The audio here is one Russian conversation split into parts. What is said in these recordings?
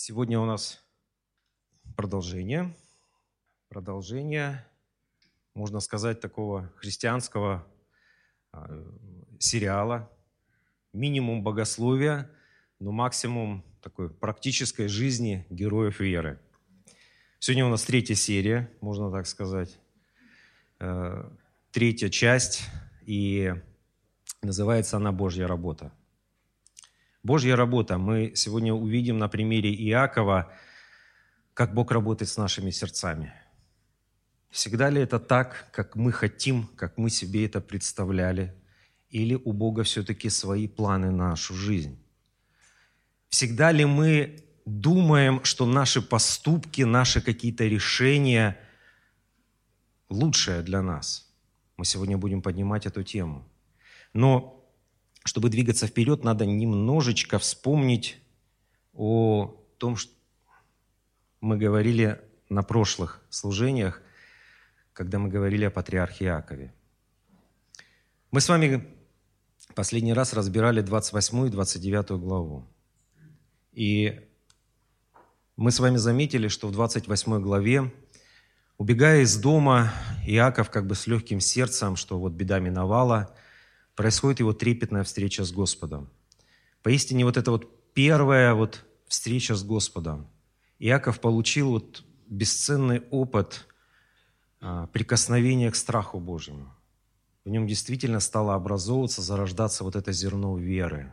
Сегодня у нас продолжение. Продолжение, можно сказать, такого христианского а, сериала. Минимум богословия, но максимум такой практической жизни героев веры. Сегодня у нас третья серия, можно так сказать. Э, третья часть, и называется она «Божья работа». Божья работа. Мы сегодня увидим на примере Иакова, как Бог работает с нашими сердцами. Всегда ли это так, как мы хотим, как мы себе это представляли? Или у Бога все-таки свои планы на нашу жизнь? Всегда ли мы думаем, что наши поступки, наши какие-то решения лучшее для нас? Мы сегодня будем поднимать эту тему. Но чтобы двигаться вперед, надо немножечко вспомнить о том, что мы говорили на прошлых служениях, когда мы говорили о патриархе Иакове. Мы с вами последний раз разбирали 28 и 29 главу. И мы с вами заметили, что в 28 главе, убегая из дома, Иаков как бы с легким сердцем, что вот беда миновала – происходит его трепетная встреча с Господом. Поистине вот эта вот первая вот встреча с Господом. Иаков получил вот бесценный опыт а, прикосновения к страху Божьему. В нем действительно стало образовываться, зарождаться вот это зерно веры.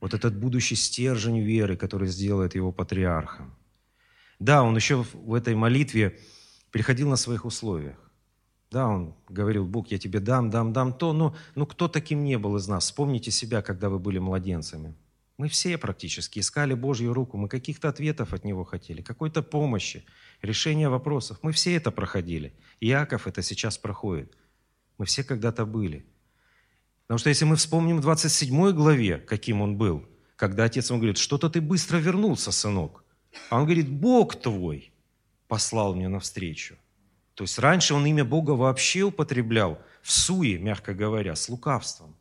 Вот этот будущий стержень веры, который сделает его патриархом. Да, он еще в этой молитве приходил на своих условиях. Да, он говорил, Бог, я тебе дам, дам, дам то, но ну, кто таким не был из нас? Вспомните себя, когда вы были младенцами. Мы все практически искали Божью руку, мы каких-то ответов от Него хотели, какой-то помощи, решения вопросов. Мы все это проходили. Иаков это сейчас проходит. Мы все когда-то были. Потому что если мы вспомним в 27 главе, каким он был, когда отец ему говорит, что-то ты быстро вернулся, сынок. А он говорит, Бог твой послал мне навстречу. То есть раньше он имя Бога вообще употреблял в суе, мягко говоря, с лукавством.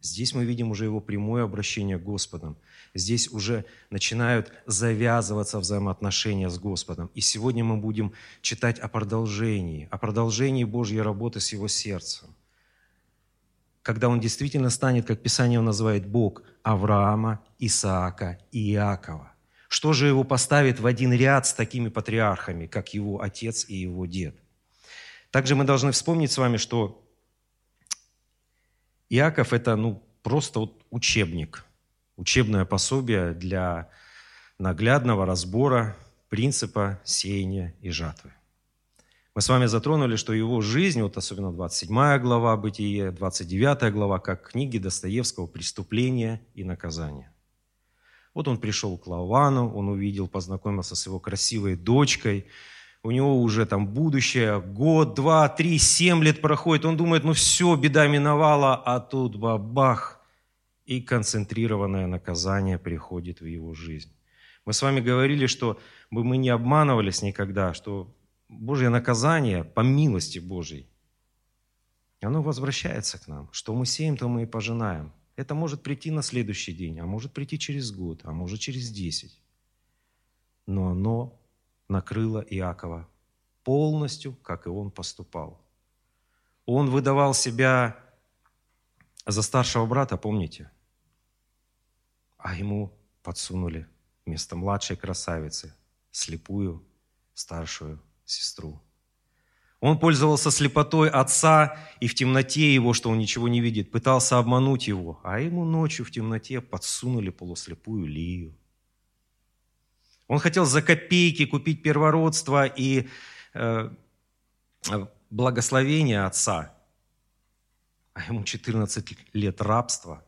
Здесь мы видим уже его прямое обращение к Господом. Здесь уже начинают завязываться взаимоотношения с Господом. И сегодня мы будем читать о продолжении, о продолжении Божьей работы с его сердцем. Когда он действительно станет, как Писание называет, Бог Авраама, Исаака и Иакова. Что же его поставит в один ряд с такими патриархами, как его отец и его дед? Также мы должны вспомнить с вами, что Иаков – это ну, просто вот учебник, учебное пособие для наглядного разбора принципа сеяния и жатвы. Мы с вами затронули, что его жизнь, вот особенно 27 глава Бытие, 29 глава, как книги Достоевского «Преступление и наказание». Вот он пришел к Лавану, он увидел, познакомился с его красивой дочкой, у него уже там будущее, год, два, три, семь лет проходит, он думает, ну все, беда миновала, а тут бабах, и концентрированное наказание приходит в его жизнь. Мы с вами говорили, что мы не обманывались никогда, что Божье наказание, по милости Божьей, оно возвращается к нам. Что мы сеем, то мы и пожинаем. Это может прийти на следующий день, а может прийти через год, а может через десять. Но оно накрыло Иакова полностью, как и он поступал. Он выдавал себя за старшего брата, помните? А ему подсунули вместо младшей красавицы слепую старшую сестру. Он пользовался слепотой отца и в темноте его, что он ничего не видит, пытался обмануть его, а ему ночью в темноте подсунули полуслепую Лию. Он хотел за копейки купить первородство и э, благословение отца, а ему 14 лет рабства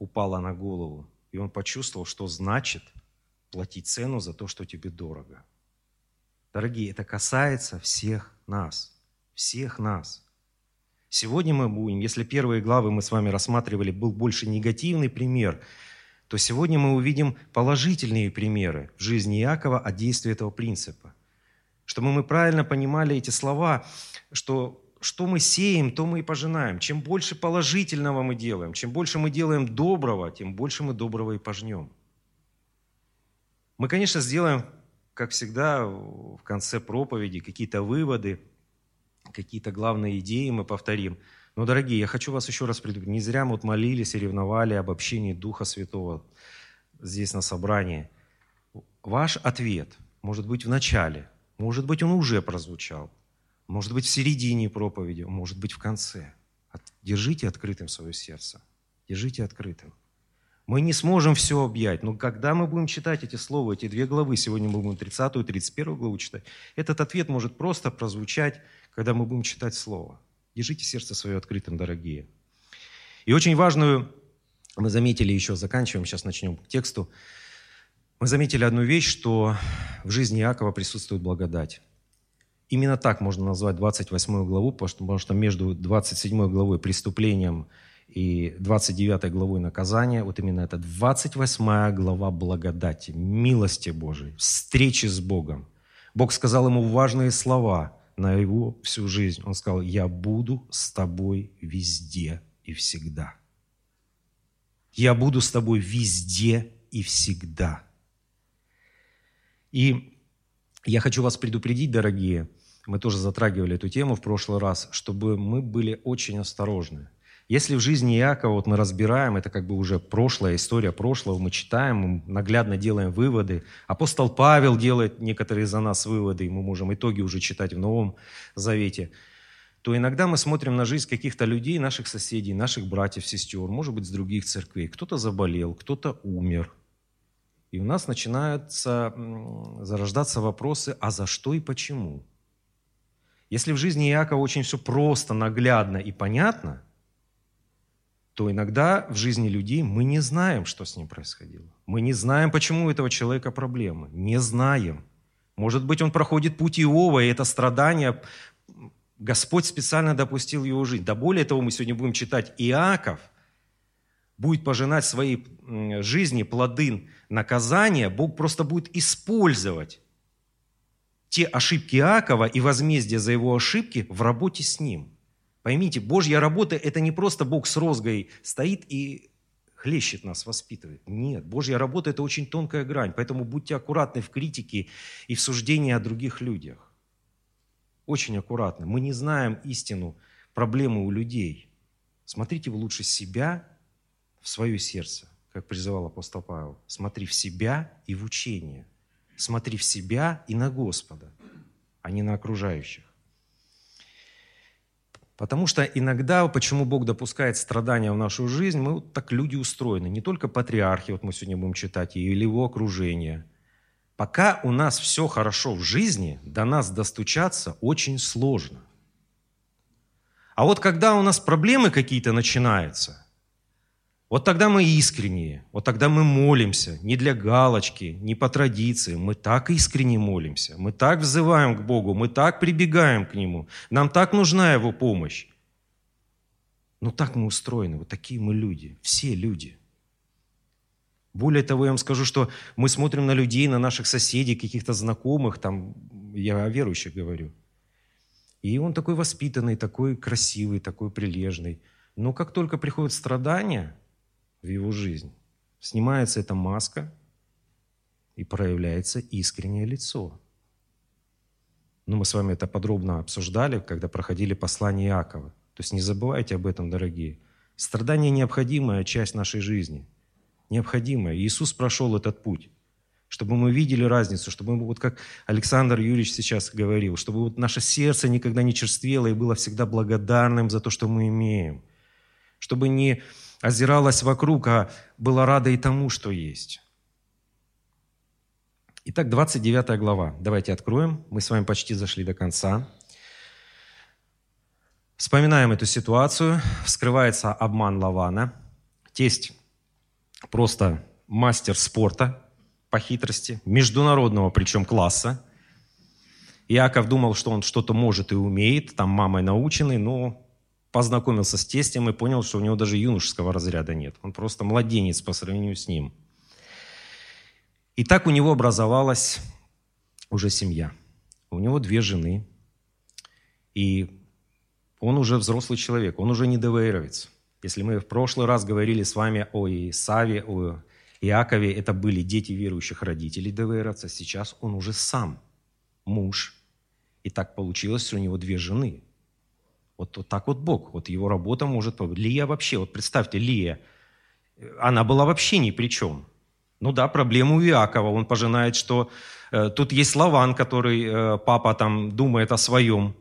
упало на голову, и он почувствовал, что значит платить цену за то, что тебе дорого. Дорогие, это касается всех нас, всех нас. Сегодня мы будем, если первые главы мы с вами рассматривали, был больше негативный пример, то сегодня мы увидим положительные примеры в жизни Иакова от действия этого принципа. Чтобы мы правильно понимали эти слова, что что мы сеем, то мы и пожинаем. Чем больше положительного мы делаем, чем больше мы делаем доброго, тем больше мы доброго и пожнем. Мы, конечно, сделаем, как всегда, в конце проповеди какие-то выводы, какие-то главные идеи мы повторим. Но, дорогие, я хочу вас еще раз предупредить. Не зря мы вот молились и ревновали об общении Духа Святого здесь на собрании. Ваш ответ может быть в начале, может быть, он уже прозвучал, может быть, в середине проповеди, может быть, в конце. Держите открытым свое сердце. Держите открытым. Мы не сможем все объять, но когда мы будем читать эти слова, эти две главы, сегодня мы будем 30 и 31 главу читать, этот ответ может просто прозвучать, когда мы будем читать Слово. Держите сердце свое открытым, дорогие. И очень важную, мы заметили еще, заканчиваем, сейчас начнем к тексту, мы заметили одну вещь, что в жизни Иакова присутствует благодать. Именно так можно назвать 28 главу, потому что между 27 главой преступлением и 29 главой наказания, вот именно это 28 глава благодати, милости Божией, встречи с Богом. Бог сказал ему важные слова на его всю жизнь. Он сказал, я буду с тобой везде и всегда. Я буду с тобой везде и всегда. И я хочу вас предупредить, дорогие, мы тоже затрагивали эту тему в прошлый раз, чтобы мы были очень осторожны. Если в жизни Иакова вот мы разбираем, это как бы уже прошлая история прошлого, мы читаем, наглядно делаем выводы. Апостол Павел делает некоторые за нас выводы, и мы можем итоги уже читать в Новом Завете то иногда мы смотрим на жизнь каких-то людей, наших соседей, наших братьев, сестер, может быть, с других церквей. Кто-то заболел, кто-то умер, и у нас начинаются зарождаться вопросы, а за что и почему? Если в жизни Иакова очень все просто, наглядно и понятно, то иногда в жизни людей мы не знаем, что с ним происходило. Мы не знаем, почему у этого человека проблемы. Не знаем. Может быть, он проходит путь Иова, и это страдание Господь специально допустил его жизнь. Да более того, мы сегодня будем читать Иаков – будет пожинать своей жизни плоды наказания, Бог просто будет использовать те ошибки Иакова и возмездие за его ошибки в работе с ним. Поймите, Божья работа – это не просто Бог с розгой стоит и хлещет нас, воспитывает. Нет, Божья работа – это очень тонкая грань, поэтому будьте аккуратны в критике и в суждении о других людях. Очень аккуратны. Мы не знаем истину, проблемы у людей. Смотрите вы лучше себя в свое сердце, как призывал апостол Павел. Смотри в себя и в учение. Смотри в себя и на Господа, а не на окружающих. Потому что иногда, почему Бог допускает страдания в нашу жизнь, мы вот так люди устроены. Не только патриархи, вот мы сегодня будем читать, или его окружение. Пока у нас все хорошо в жизни, до нас достучаться очень сложно. А вот когда у нас проблемы какие-то начинаются – вот тогда мы искренние, вот тогда мы молимся, не для галочки, не по традиции, мы так искренне молимся, мы так взываем к Богу, мы так прибегаем к Нему, нам так нужна Его помощь. Но так мы устроены, вот такие мы люди, все люди. Более того, я вам скажу, что мы смотрим на людей, на наших соседей, каких-то знакомых, там, я о верующих говорю. И он такой воспитанный, такой красивый, такой прилежный. Но как только приходят страдания – в его жизнь. Снимается эта маска, и проявляется искреннее лицо. Ну, мы с вами это подробно обсуждали, когда проходили послание Иакова. То есть не забывайте об этом, дорогие. Страдание – необходимая часть нашей жизни. Необходимая. Иисус прошел этот путь чтобы мы видели разницу, чтобы мы, вот как Александр Юрьевич сейчас говорил, чтобы вот наше сердце никогда не черствело и было всегда благодарным за то, что мы имеем. Чтобы не озиралась вокруг, а была рада и тому, что есть. Итак, 29 глава. Давайте откроем. Мы с вами почти зашли до конца. Вспоминаем эту ситуацию. Вскрывается обман Лавана. Тесть просто мастер спорта по хитрости, международного причем класса. Иаков думал, что он что-то может и умеет, там мамой наученный, но познакомился с тестем и понял, что у него даже юношеского разряда нет. Он просто младенец по сравнению с ним. И так у него образовалась уже семья. У него две жены. И он уже взрослый человек, он уже не ДВРовец. Если мы в прошлый раз говорили с вами о Исаве, о Иакове это были дети верующих родителей Девераца, сейчас он уже сам муж. И так получилось, что у него две жены. Вот, вот так вот Бог, вот его работа может... Лия вообще, вот представьте, Лия, она была вообще ни при чем. Ну да, проблема у Иакова, он пожинает, что э, тут есть Лаван, который э, папа там думает о своем.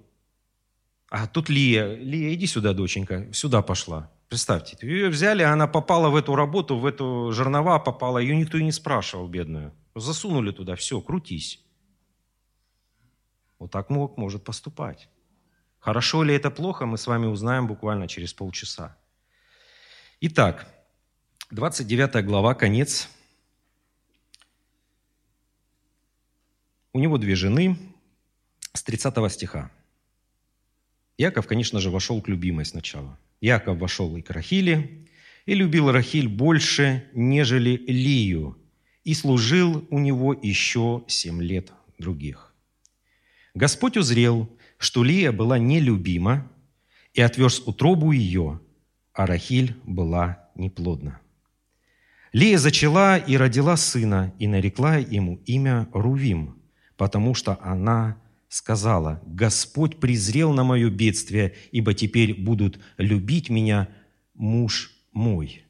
А тут Лия, Лия, иди сюда, доченька, сюда пошла. Представьте, ее взяли, она попала в эту работу, в эту жернова попала, ее никто и не спрашивал, бедную. Засунули туда, все, крутись. Вот так мог, может поступать. Хорошо ли это плохо, мы с вами узнаем буквально через полчаса. Итак, 29 глава, конец. У него две жены с 30 стиха. Яков, конечно же, вошел к любимой сначала – Яков вошел и к Рахиле, и любил Рахиль больше, нежели Лию, и служил у него еще семь лет других. Господь узрел, что Лия была нелюбима, и отверз утробу ее, а Рахиль была неплодна. Лия зачала и родила сына, и нарекла ему имя Рувим, потому что она сказала, «Господь презрел на мое бедствие, ибо теперь будут любить меня муж мой».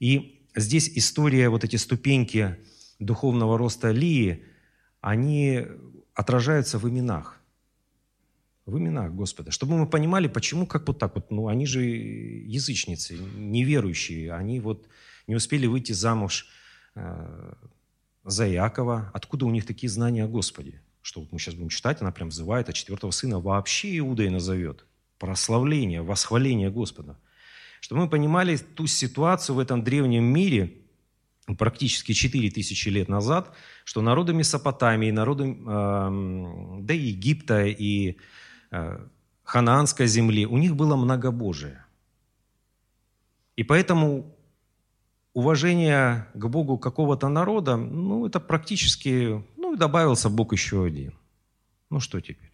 И здесь история, вот эти ступеньки духовного роста Лии, они отражаются в именах. В именах Господа. Чтобы мы понимали, почему, как вот так вот. Ну, они же язычницы, неверующие. Они вот не успели выйти замуж э, за Иакова. Откуда у них такие знания о Господе? что вот мы сейчас будем читать, она прям взывает, а четвертого сына вообще Иудой назовет. Прославление, восхваление Господа. Чтобы мы понимали ту ситуацию в этом древнем мире, практически 4000 лет назад, что народы Месопотамии, народы э, да и Египта, и Ханаанской земли, у них было многобожие. И поэтому уважение к Богу какого-то народа, ну, это практически ну и добавился Бог еще один. Ну что теперь?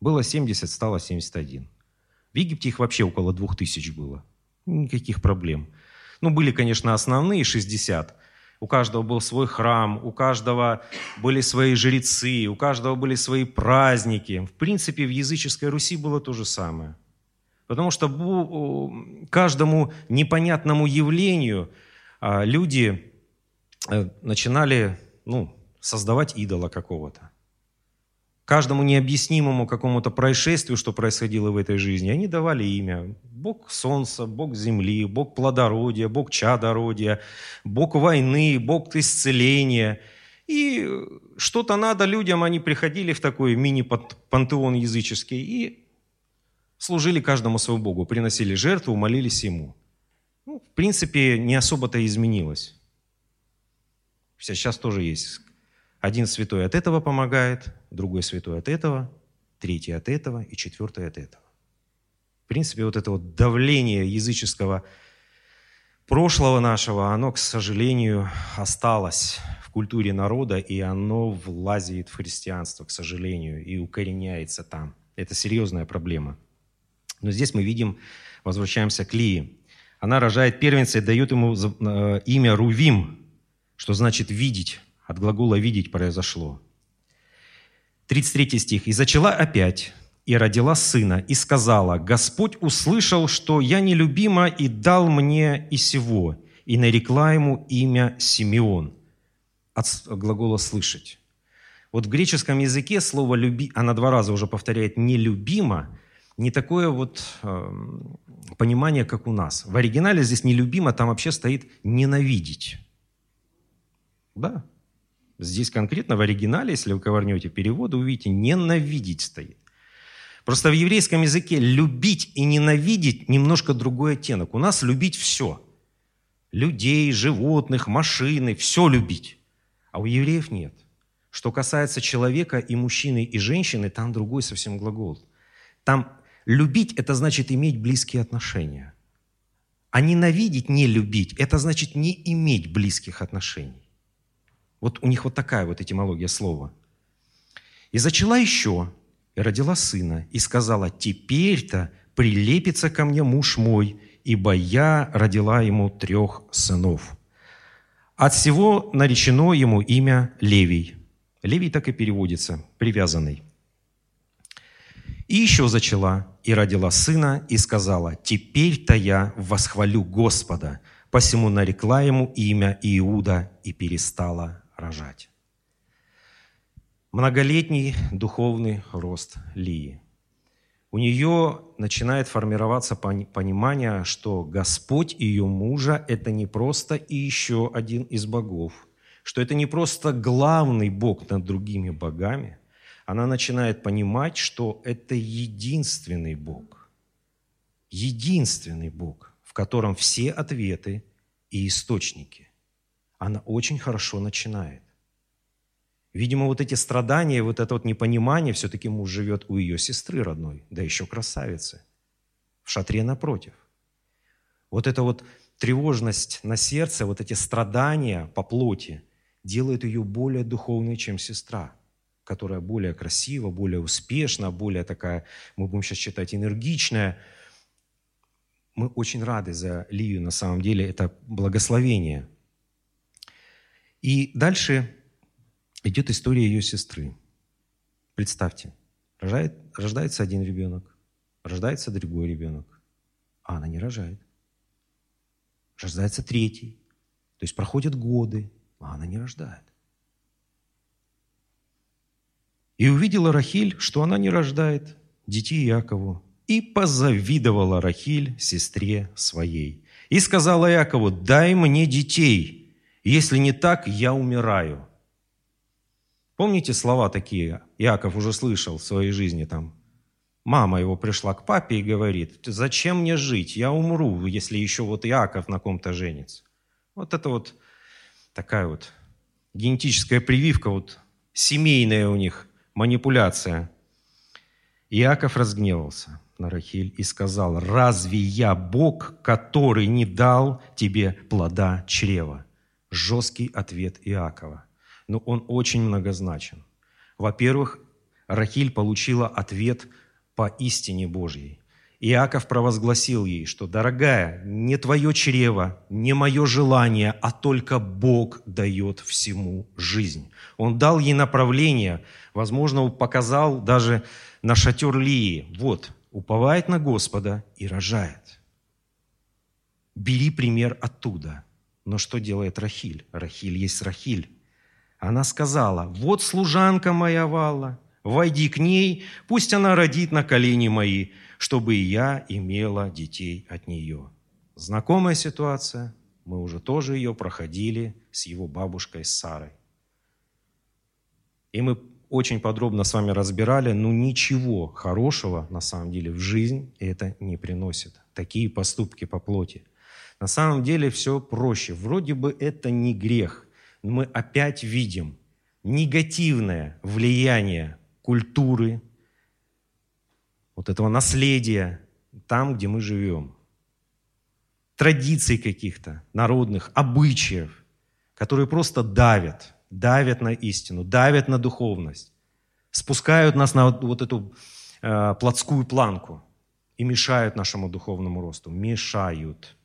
Было 70, стало 71. В Египте их вообще около 2000 было. Никаких проблем. Ну, были, конечно, основные 60. У каждого был свой храм, у каждого были свои жрецы, у каждого были свои праздники. В принципе, в языческой Руси было то же самое. Потому что каждому непонятному явлению а, люди э, начинали ну, создавать идола какого-то. Каждому необъяснимому какому-то происшествию, что происходило в этой жизни, они давали имя. Бог солнца, Бог земли, Бог плодородия, Бог чадородия, Бог войны, Бог исцеления. И что-то надо людям, они приходили в такой мини-пантеон языческий и служили каждому своему Богу, приносили жертву, молились Ему. Ну, в принципе, не особо-то изменилось. Сейчас тоже есть один святой от этого помогает, другой святой от этого, третий от этого и четвертый от этого. В принципе, вот это вот давление языческого прошлого нашего, оно, к сожалению, осталось в культуре народа, и оно влазит в христианство, к сожалению, и укореняется там. Это серьезная проблема. Но здесь мы видим, возвращаемся к Лии. Она рожает первенца и дает ему э, имя Рувим, что значит «видеть». От глагола «видеть» произошло. 33 стих. «И зачала опять, и родила сына, и сказала, Господь услышал, что я нелюбима, и дал мне и сего, и нарекла ему имя Симеон». От глагола «слышать». Вот в греческом языке слово «люби», она два раза уже повторяет «нелюбима», не такое вот э, понимание, как у нас. В оригинале здесь «нелюбимо», там вообще стоит «ненавидеть». Да, Здесь конкретно в оригинале, если вы ковырнете переводы, увидите «ненавидеть» стоит. Просто в еврейском языке любить и ненавидеть немножко другой оттенок. У нас любить все. Людей, животных, машины, все любить. А у евреев нет. Что касается человека и мужчины, и женщины, там другой совсем глагол. Там любить – это значит иметь близкие отношения. А ненавидеть, не любить – это значит не иметь близких отношений. Вот у них вот такая вот этимология слова. «И зачала еще, и родила сына, и сказала, теперь-то прилепится ко мне муж мой, ибо я родила ему трех сынов. От всего наречено ему имя Левий. Левий так и переводится, привязанный. И еще зачала, и родила сына, и сказала, «Теперь-то я восхвалю Господа, посему нарекла ему имя Иуда и перестала рожать». Многолетний духовный рост Лии. У нее начинает формироваться понимание, что Господь ее мужа – это не просто и еще один из богов, что это не просто главный бог над другими богами – она начинает понимать, что это единственный Бог. Единственный Бог, в котором все ответы и источники. Она очень хорошо начинает. Видимо, вот эти страдания, вот это вот непонимание, все-таки муж живет у ее сестры родной, да еще красавицы, в шатре напротив. Вот эта вот тревожность на сердце, вот эти страдания по плоти делают ее более духовной, чем сестра – которая более красива, более успешна, более такая, мы будем сейчас читать, энергичная. Мы очень рады за Лию, на самом деле, это благословение. И дальше идет история ее сестры. Представьте, рожает, рождается один ребенок, рождается другой ребенок, а она не рожает. Рождается третий. То есть проходят годы, а она не рождает. И увидела Рахиль, что она не рождает детей Якову, и позавидовала Рахиль сестре своей. И сказала Якову, дай мне детей, если не так, я умираю. Помните слова такие? Яков уже слышал в своей жизни там. Мама его пришла к папе и говорит, зачем мне жить? Я умру, если еще вот Яков на ком-то женится. Вот это вот такая вот генетическая прививка, вот семейная у них манипуляция. Иаков разгневался на Рахиль и сказал, «Разве я Бог, который не дал тебе плода чрева?» Жесткий ответ Иакова. Но он очень многозначен. Во-первых, Рахиль получила ответ по истине Божьей. Иаков провозгласил ей, что, дорогая, не твое чрево, не мое желание, а только Бог дает всему жизнь. Он дал ей направление, возможно, показал даже на шатер Лии. Вот, уповает на Господа и рожает. Бери пример оттуда. Но что делает Рахиль? Рахиль есть Рахиль. Она сказала, вот служанка моя Валла, войди к ней, пусть она родит на колени мои, чтобы и я имела детей от нее. Знакомая ситуация, мы уже тоже ее проходили с его бабушкой Сарой. И мы очень подробно с вами разбирали, но ничего хорошего на самом деле в жизнь это не приносит. Такие поступки по плоти. На самом деле все проще. Вроде бы это не грех. Но мы опять видим негативное влияние культуры, вот этого наследия там, где мы живем. Традиций каких-то, народных, обычаев, которые просто давят, давят на истину, давят на духовность, спускают нас на вот эту э, плотскую планку и мешают нашему духовному росту. Мешают.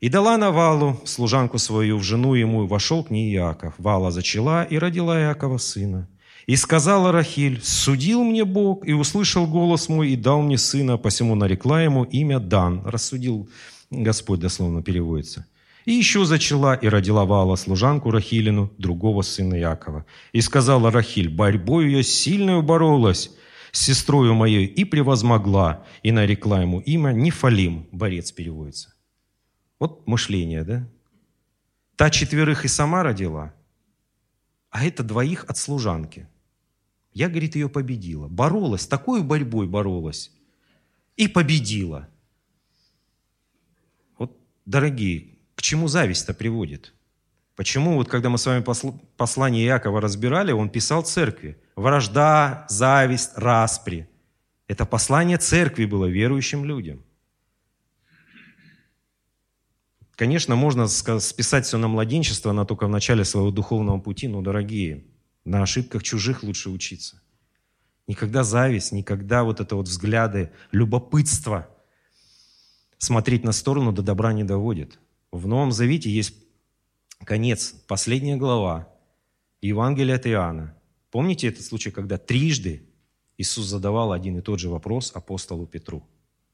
И дала она Валу, служанку свою, в жену ему, и вошел к ней Иаков. Вала зачала и родила Иакова сына. И сказала Рахиль, «Судил мне Бог, и услышал голос мой, и дал мне сына, посему нарекла ему имя Дан». Рассудил Господь, дословно переводится. И еще зачала и родила Вала служанку Рахилину, другого сына Якова. И сказала Рахиль, борьбой ее сильную боролась с сестрою моей и превозмогла, и нарекла ему имя Нефалим, борец переводится. Вот мышление, да? Та четверых и сама родила, а это двоих от служанки – я, говорит, ее победила. Боролась, такой борьбой боролась. И победила. Вот, дорогие, к чему зависть-то приводит? Почему вот когда мы с вами послание Иакова разбирали, он писал церкви. Вражда, зависть, распри. Это послание церкви было верующим людям. Конечно, можно списать все на младенчество, но только в начале своего духовного пути, но, дорогие, на ошибках чужих лучше учиться. Никогда зависть, никогда вот это вот взгляды, любопытство. смотреть на сторону до добра не доводит. В Новом Завете есть конец, последняя глава Евангелия от Иоанна. Помните этот случай, когда трижды Иисус задавал один и тот же вопрос апостолу Петру,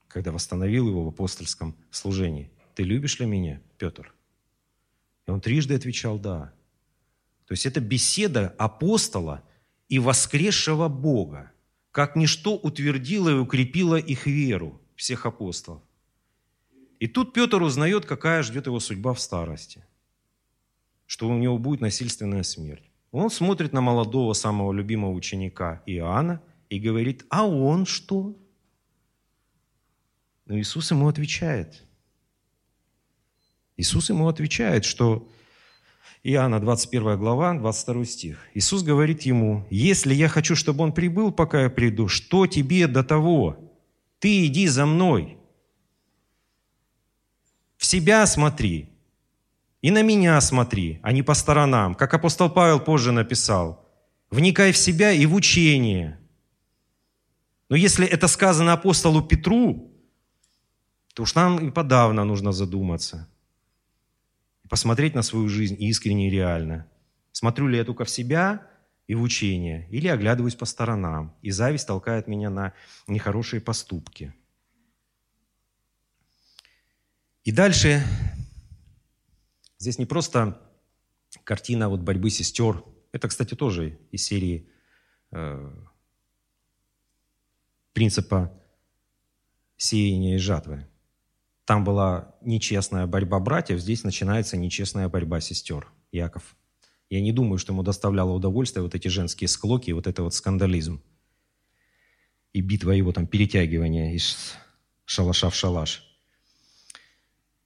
когда восстановил его в апостольском служении. «Ты любишь ли меня, Петр?» И он трижды отвечал «да». То есть это беседа апостола и воскресшего Бога, как ничто утвердило и укрепило их веру, всех апостолов. И тут Петр узнает, какая ждет его судьба в старости, что у него будет насильственная смерть. Он смотрит на молодого, самого любимого ученика Иоанна и говорит, а он что? Но Иисус ему отвечает. Иисус ему отвечает, что Иоанна 21 глава, 22 стих. Иисус говорит ему, «Если я хочу, чтобы он прибыл, пока я приду, что тебе до того? Ты иди за мной. В себя смотри и на меня смотри, а не по сторонам, как апостол Павел позже написал. Вникай в себя и в учение. Но если это сказано апостолу Петру, то уж нам и подавно нужно задуматься. Посмотреть на свою жизнь искренне и реально. Смотрю ли я только в себя и в учение, или оглядываюсь по сторонам, и зависть толкает меня на нехорошие поступки – и дальше здесь не просто картина вот борьбы сестер. Это, кстати, тоже из серии э, принципа сеяния и жатвы. Там была нечестная борьба братьев, здесь начинается нечестная борьба сестер. Яков. Я не думаю, что ему доставляло удовольствие вот эти женские склоки, вот это вот скандализм. И битва его там перетягивания из шалаша в шалаш.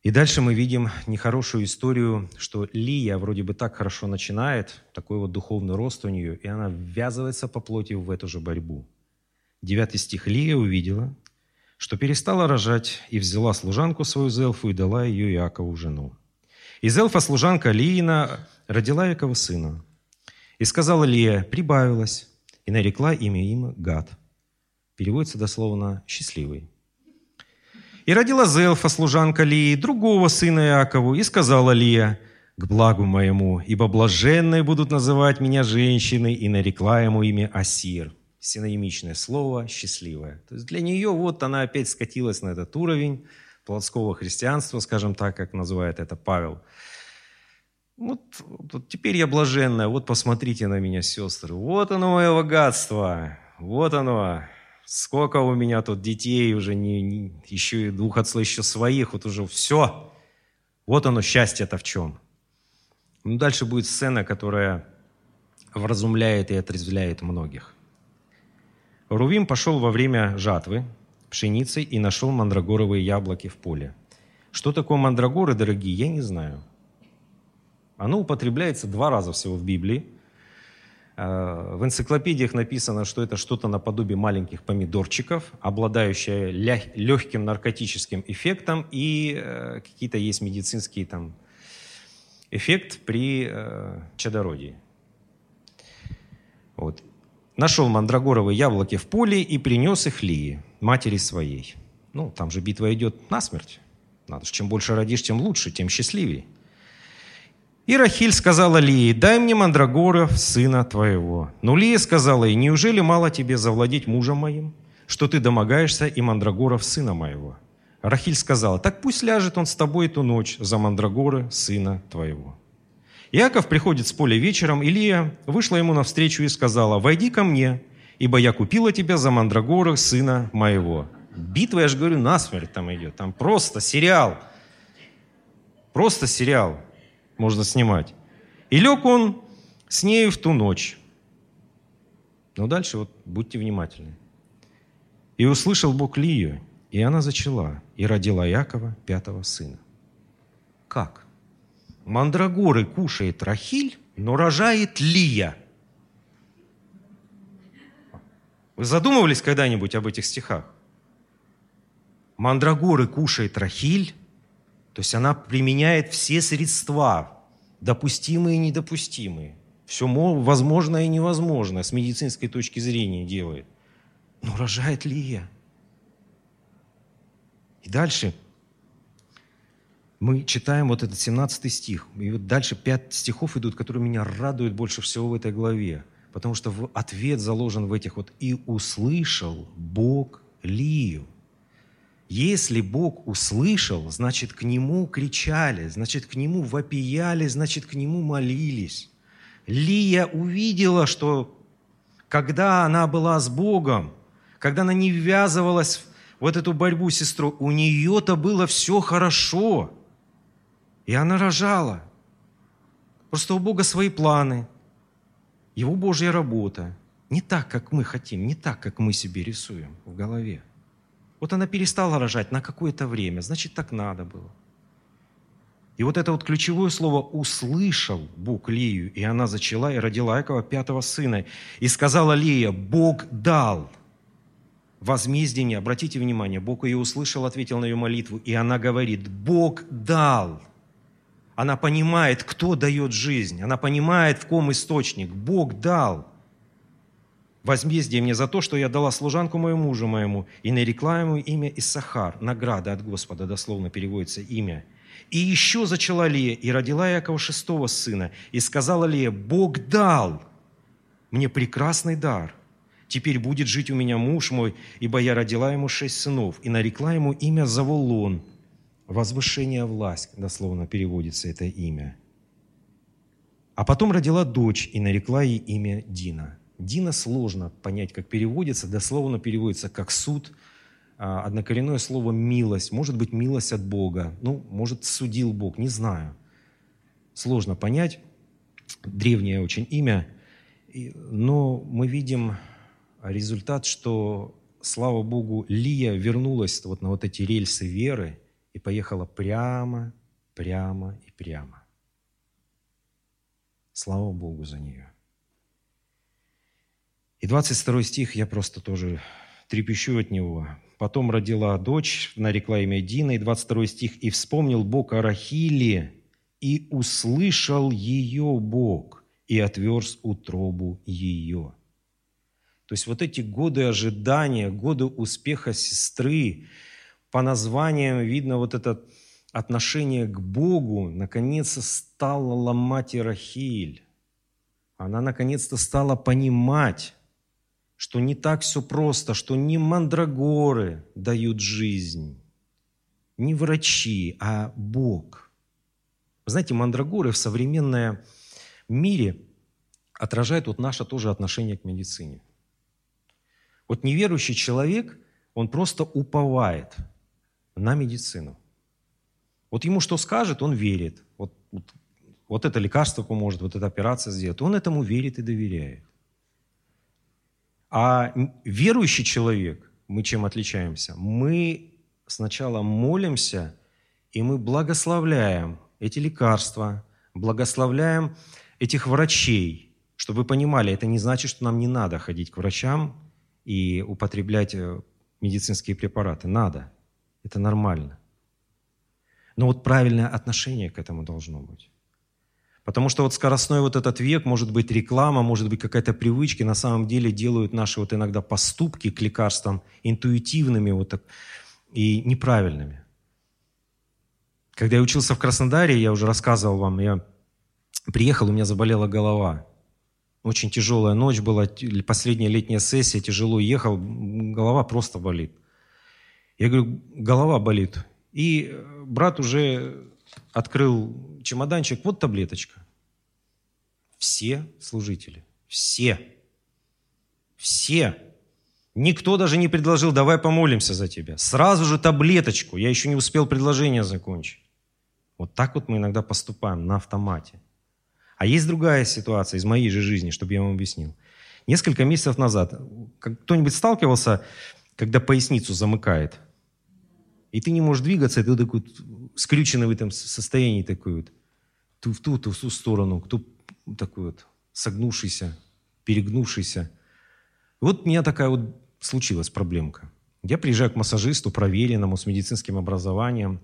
И дальше мы видим нехорошую историю, что Лия вроде бы так хорошо начинает, такой вот духовный рост у нее, и она ввязывается по плоти в эту же борьбу. Девятый стих. Лия увидела, что перестала рожать, и взяла служанку свою Зелфу и дала ее Иакову жену. И Зелфа, служанка Лиина, родила Якова сына. И сказала Лия, прибавилась, и нарекла имя им Гад. Переводится дословно «счастливый». И родила Зелфа, служанка Лии, другого сына Иакову, и сказала Лия, «К благу моему, ибо блаженные будут называть меня женщиной», и нарекла ему имя Асир. Синонимичное слово «счастливое». То есть для нее вот она опять скатилась на этот уровень плотского христианства, скажем так, как называет это Павел. Вот, вот теперь я блаженная, вот посмотрите на меня, сестры, вот оно мое богатство, вот оно, Сколько у меня тут детей уже, не, не, еще и двух отцов, еще своих, вот уже все. Вот оно, счастье-то в чем. Ну, дальше будет сцена, которая вразумляет и отрезвляет многих. Рувим пошел во время жатвы пшеницей и нашел мандрагоровые яблоки в поле. Что такое мандрагоры, дорогие, я не знаю. Оно употребляется два раза всего в Библии – Э, в энциклопедиях написано, что это что-то наподобие маленьких помидорчиков, обладающее легким наркотическим эффектом и э, какие-то есть медицинские там эффект при э, чадородии. Вот. Нашел мандрагоровые яблоки в поле и принес их Лии, матери своей. Ну, там же битва идет насмерть. Надо же, чем больше родишь, тем лучше, тем счастливее. И Рахиль сказала Лии, дай мне мандрагоров, сына твоего. Но Лия сказала ей, неужели мало тебе завладеть мужем моим, что ты домогаешься и мандрагоров, сына моего? Рахиль сказала, так пусть ляжет он с тобой эту ночь за мандрагоры, сына твоего. Иаков приходит с поля вечером, Илия вышла ему навстречу и сказала, «Войди ко мне, ибо я купила тебя за мандрагоры, сына моего». Битва, я же говорю, насмерть там идет. Там просто сериал. Просто сериал можно снимать. И лег он с нею в ту ночь. Но дальше вот будьте внимательны. И услышал Бог Лию, и она зачала, и родила Якова, пятого сына. Как? Мандрагоры кушает Рахиль, но рожает Лия. Вы задумывались когда-нибудь об этих стихах? Мандрагоры кушает Рахиль, то есть она применяет все средства, допустимые и недопустимые. Все возможное и невозможное с медицинской точки зрения делает. Но рожает ли я? И дальше мы читаем вот этот 17 стих, и вот дальше 5 стихов идут, которые меня радуют больше всего в этой главе, потому что ответ заложен в этих вот «И услышал Бог Лию». Если Бог услышал, значит, к Нему кричали, значит, к Нему вопияли, значит, к Нему молились. Лия увидела, что когда она была с Богом, когда она не ввязывалась в вот эту борьбу с сестрой, у нее-то было все хорошо. И она рожала. Просто у Бога свои планы, Его Божья работа. Не так, как мы хотим, не так, как мы себе рисуем в голове. Вот она перестала рожать на какое-то время, значит, так надо было. И вот это вот ключевое слово «услышал Бог Лию», и она зачала и родила Якова пятого сына. И сказала Лия, Бог дал возмездие Обратите внимание, Бог ее услышал, ответил на ее молитву, и она говорит, Бог дал. Она понимает, кто дает жизнь. Она понимает, в ком источник. Бог дал возмездие мне за то, что я дала служанку моему мужу моему и нарекла ему имя Иссахар, награда от Господа, дословно переводится имя. И еще зачала Лия и родила Якова шестого сына, и сказала Лия, Бог дал мне прекрасный дар. Теперь будет жить у меня муж мой, ибо я родила ему шесть сынов, и нарекла ему имя Заволон. Возвышение власть, дословно переводится это имя. А потом родила дочь и нарекла ей имя Дина – Дина сложно понять, как переводится. Дословно переводится как суд. А, однокоренное слово «милость». Может быть, милость от Бога. Ну, может, судил Бог, не знаю. Сложно понять. Древнее очень имя. Но мы видим результат, что, слава Богу, Лия вернулась вот на вот эти рельсы веры и поехала прямо, прямо и прямо. Слава Богу за нее. И 22 стих, я просто тоже трепещу от него. «Потом родила дочь, нарекла имя Дина». И 22 стих. «И вспомнил Бог о Рахиле, и услышал ее Бог, и отверз утробу ее». То есть вот эти годы ожидания, годы успеха сестры, по названиям видно вот это отношение к Богу, наконец-то стало ломать и Рахиль. Она наконец-то стала понимать, что не так все просто, что не мандрагоры дают жизнь, не врачи, а Бог. знаете, мандрагоры в современном мире отражают вот наше тоже отношение к медицине. Вот неверующий человек, он просто уповает на медицину. Вот ему что скажет, он верит. Вот, вот, вот это лекарство поможет, вот эта операция сделает. Он этому верит и доверяет. А верующий человек, мы чем отличаемся? Мы сначала молимся, и мы благословляем эти лекарства, благословляем этих врачей, чтобы вы понимали, это не значит, что нам не надо ходить к врачам и употреблять э, медицинские препараты. Надо. Это нормально. Но вот правильное отношение к этому должно быть. Потому что вот скоростной вот этот век, может быть реклама, может быть какая-то привычки, на самом деле делают наши вот иногда поступки к лекарствам интуитивными вот так, и неправильными. Когда я учился в Краснодаре, я уже рассказывал вам, я приехал, у меня заболела голова. Очень тяжелая ночь была, последняя летняя сессия, тяжело ехал, голова просто болит. Я говорю, голова болит. И брат уже открыл чемоданчик, вот таблеточка. Все служители, все, все. Никто даже не предложил, давай помолимся за тебя. Сразу же таблеточку, я еще не успел предложение закончить. Вот так вот мы иногда поступаем на автомате. А есть другая ситуация из моей же жизни, чтобы я вам объяснил. Несколько месяцев назад кто-нибудь сталкивался, когда поясницу замыкает – и ты не можешь двигаться, и ты такой скрюченный в этом состоянии такой вот, ту в ту, ту в ту сторону, кто такой вот согнувшийся, перегнувшийся. Вот у меня такая вот случилась проблемка. Я приезжаю к массажисту, проверенному, с медицинским образованием.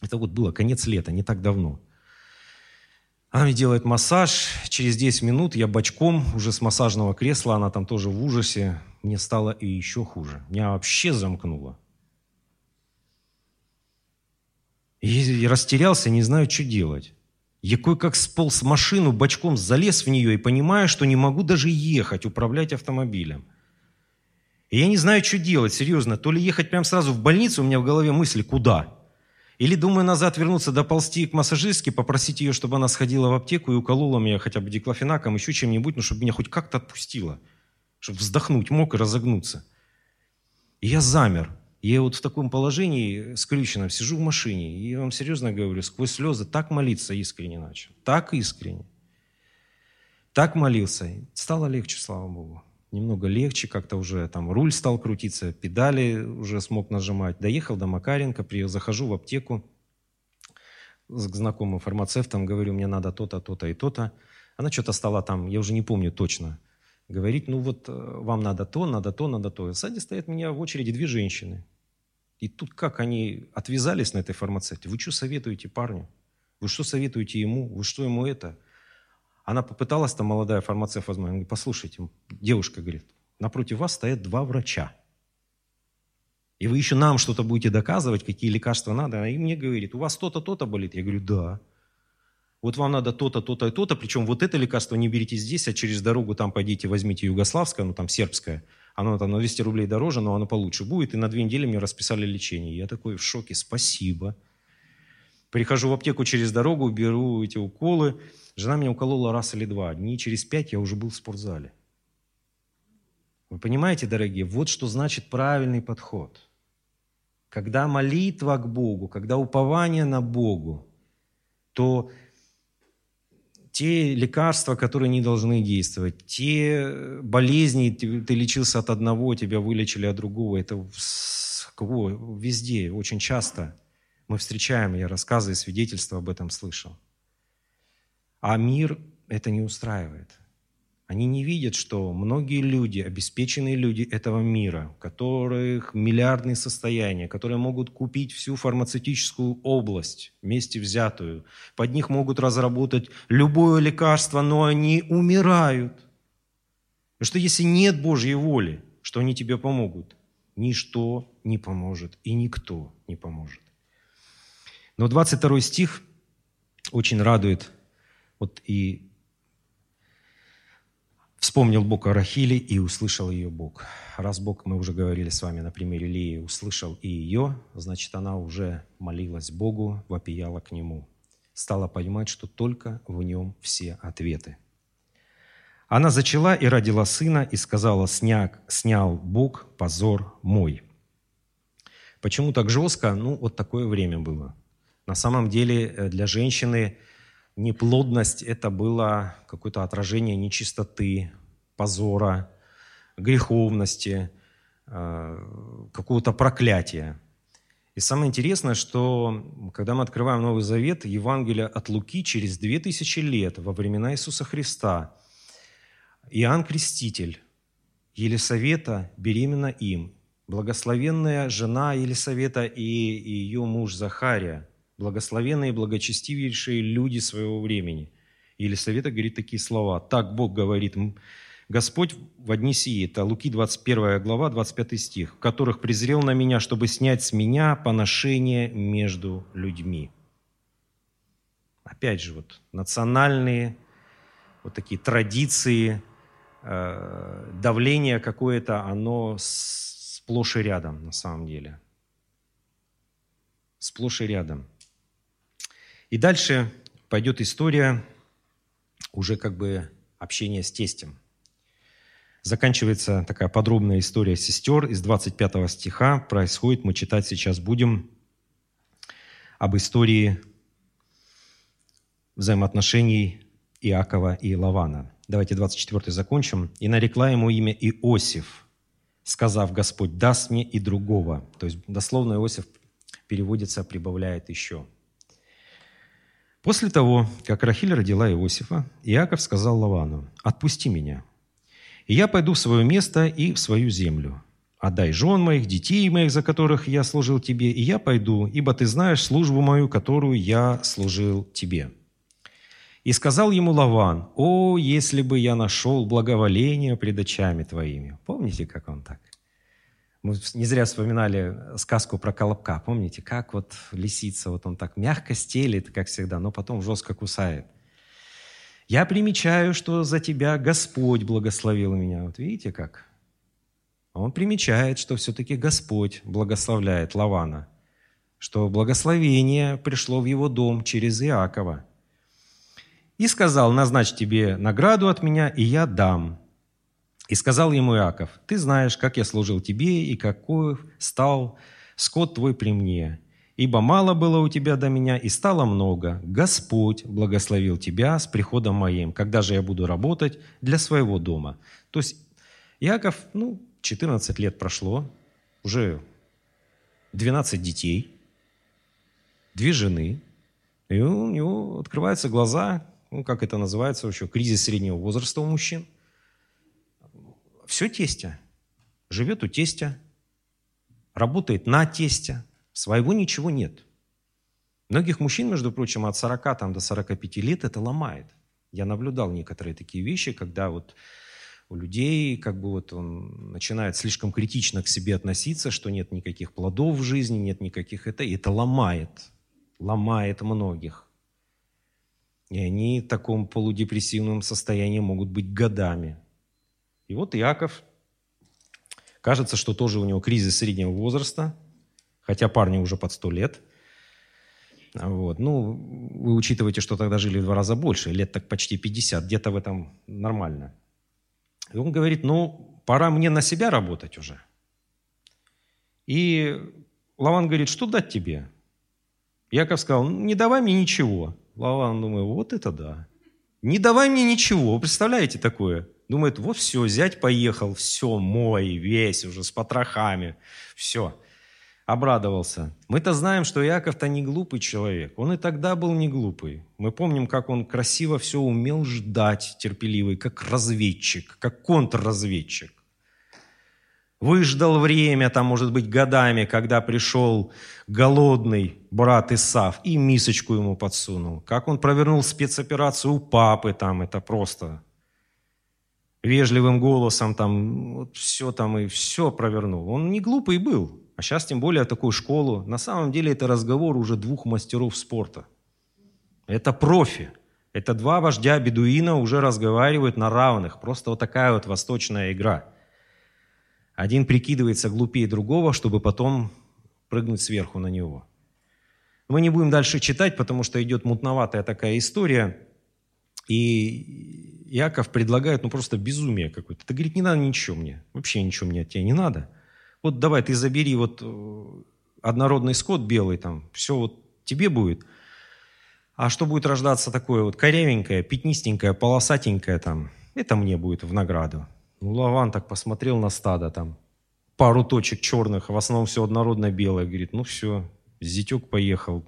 Это вот было конец лета, не так давно. Она мне делает массаж. Через 10 минут я бочком уже с массажного кресла, она там тоже в ужасе. Мне стало и еще хуже. Меня вообще замкнуло. И растерялся, не знаю, что делать. Я кое-как сполз машину, бочком залез в нее и понимаю, что не могу даже ехать, управлять автомобилем. И я не знаю, что делать, серьезно. То ли ехать прямо сразу в больницу, у меня в голове мысли, куда? Или, думаю, назад вернуться, доползти к массажистке, попросить ее, чтобы она сходила в аптеку и уколола меня хотя бы диклофенаком, еще чем-нибудь, ну, чтобы меня хоть как-то отпустила. Чтобы вздохнуть мог и разогнуться. И я замер. Я вот в таком положении скрюченном сижу в машине, и я вам серьезно говорю, сквозь слезы так молиться искренне начал. Так искренне. Так молился. Стало легче, слава Богу. Немного легче, как-то уже там руль стал крутиться, педали уже смог нажимать. Доехал до Макаренко, приехал, захожу в аптеку к знакомым фармацевтам, говорю, мне надо то-то, то-то и то-то. Она что-то стала там, я уже не помню точно, говорить, ну вот э, вам надо то, надо то, надо то. Сзади стоят меня в очереди две женщины. И тут как они отвязались на этой фармацевте. Вы что советуете парню? Вы что советуете ему? Вы что ему это? Она попыталась, там молодая фармацевт, возможно, говорит, послушайте, девушка говорит, напротив вас стоят два врача. И вы еще нам что-то будете доказывать, какие лекарства надо. И мне говорит, у вас то-то, то-то болит. Я говорю, да вот вам надо то-то, то-то и то-то, причем вот это лекарство не берите здесь, а через дорогу там пойдите, возьмите югославское, ну там сербское, оно там на 200 рублей дороже, но оно получше будет, и на две недели мне расписали лечение. Я такой в шоке, спасибо. Прихожу в аптеку через дорогу, беру эти уколы. Жена меня уколола раз или два. Дни через пять я уже был в спортзале. Вы понимаете, дорогие, вот что значит правильный подход. Когда молитва к Богу, когда упование на Богу, то те лекарства, которые не должны действовать, те болезни, ты, ты лечился от одного, тебя вылечили от другого, это везде, очень часто мы встречаем, я рассказы и свидетельства об этом слышал. А мир это не устраивает. Они не видят, что многие люди, обеспеченные люди этого мира, у которых миллиардные состояния, которые могут купить всю фармацевтическую область вместе взятую, под них могут разработать любое лекарство, но они умирают. Потому что если нет Божьей воли, что они тебе помогут, ничто не поможет и никто не поможет. Но 22 стих очень радует. Вот и Вспомнил Бог о Рахиле и услышал ее Бог. Раз Бог, мы уже говорили с вами на примере Лии, услышал и ее, значит, она уже молилась Богу, вопияла к Нему. Стала понимать, что только в Нем все ответы. Она зачала и родила сына, и сказала, «Сняк, снял Бог позор мой». Почему так жестко? Ну, вот такое время было. На самом деле э, для женщины неплодность – это было какое-то отражение нечистоты, позора, греховности, э, какого-то проклятия. И самое интересное, что когда мы открываем Новый Завет, Евангелие от Луки через 2000 лет, во времена Иисуса Христа, Иоанн Креститель, Елисавета беременна им, благословенная жена Елисавета и ее муж Захария – благословенные и благочестивейшие люди своего времени. И Елисавета говорит такие слова. «Так Бог говорит, Господь в одни сии». Это Луки 21 глава, 25 стих. «В которых презрел на меня, чтобы снять с меня поношение между людьми». Опять же, вот национальные вот такие традиции, э, давление какое-то, оно сплошь и рядом на самом деле. Сплошь и рядом – и дальше пойдет история уже как бы общения с тестем. Заканчивается такая подробная история сестер из 25 стиха. Происходит, мы читать сейчас будем об истории взаимоотношений Иакова и Лавана. Давайте 24 закончим. «И нарекла ему имя Иосиф, сказав, Господь даст мне и другого». То есть дословно Иосиф переводится, прибавляет еще – После того, как Рахиль родила Иосифа, Иаков сказал Лавану, «Отпусти меня, и я пойду в свое место и в свою землю. Отдай жен моих, детей моих, за которых я служил тебе, и я пойду, ибо ты знаешь службу мою, которую я служил тебе». И сказал ему Лаван, «О, если бы я нашел благоволение пред очами твоими». Помните, как он так? Мы не зря вспоминали сказку про Колобка. Помните, как вот лисица, вот он так мягко стелит, как всегда, но потом жестко кусает. Я примечаю, что за тебя Господь благословил меня. Вот видите как? Он примечает, что все-таки Господь благословляет Лавана, что благословение пришло в его дом через Иакова. И сказал, назначь тебе награду от меня, и я дам. И сказал ему Иаков, «Ты знаешь, как я служил тебе, и какой стал скот твой при мне. Ибо мало было у тебя до меня, и стало много. Господь благословил тебя с приходом моим, когда же я буду работать для своего дома». То есть Иаков, ну, 14 лет прошло, уже 12 детей, две жены, и у него открываются глаза, ну, как это называется еще, кризис среднего возраста у мужчин – все тестя. Живет у тестя, работает на тестя, своего ничего нет. Многих мужчин, между прочим, от 40 там, до 45 лет это ломает. Я наблюдал некоторые такие вещи, когда вот у людей как бы вот он начинает слишком критично к себе относиться, что нет никаких плодов в жизни, нет никаких это, и это ломает, ломает многих. И они в таком полудепрессивном состоянии могут быть годами. И вот Иаков, кажется, что тоже у него кризис среднего возраста, хотя парню уже под сто лет. Вот. Ну, вы учитываете, что тогда жили в два раза больше, лет так почти 50, где-то в этом нормально. И он говорит, ну, пора мне на себя работать уже. И Лаван говорит, что дать тебе? Яков сказал, не давай мне ничего. Лаван думает, вот это да. Не давай мне ничего. представляете такое? Думает, вот все, зять поехал, все, мой, весь уже с потрохами, все. Обрадовался. Мы-то знаем, что Яков-то не глупый человек. Он и тогда был не глупый. Мы помним, как он красиво все умел ждать, терпеливый, как разведчик, как контрразведчик. Выждал время, там, может быть, годами, когда пришел голодный брат Исав и мисочку ему подсунул. Как он провернул спецоперацию у папы, там, это просто вежливым голосом, там, вот все там и все провернул. Он не глупый был, а сейчас тем более такую школу. На самом деле это разговор уже двух мастеров спорта. Это профи. Это два вождя бедуина уже разговаривают на равных. Просто вот такая вот восточная игра. Один прикидывается глупее другого, чтобы потом прыгнуть сверху на него. Мы не будем дальше читать, потому что идет мутноватая такая история. И Яков предлагает, ну, просто безумие какое-то. Ты, говорит, не надо ничего мне, вообще ничего мне от тебя не надо. Вот давай ты забери вот э, однородный скот белый там, все вот тебе будет. А что будет рождаться такое вот корявенькое, пятнистенькое, полосатенькое там, это мне будет в награду. Ну, Лаван так посмотрел на стадо там, пару точек черных, в основном все однородно белое. Говорит, ну все, зятек поехал.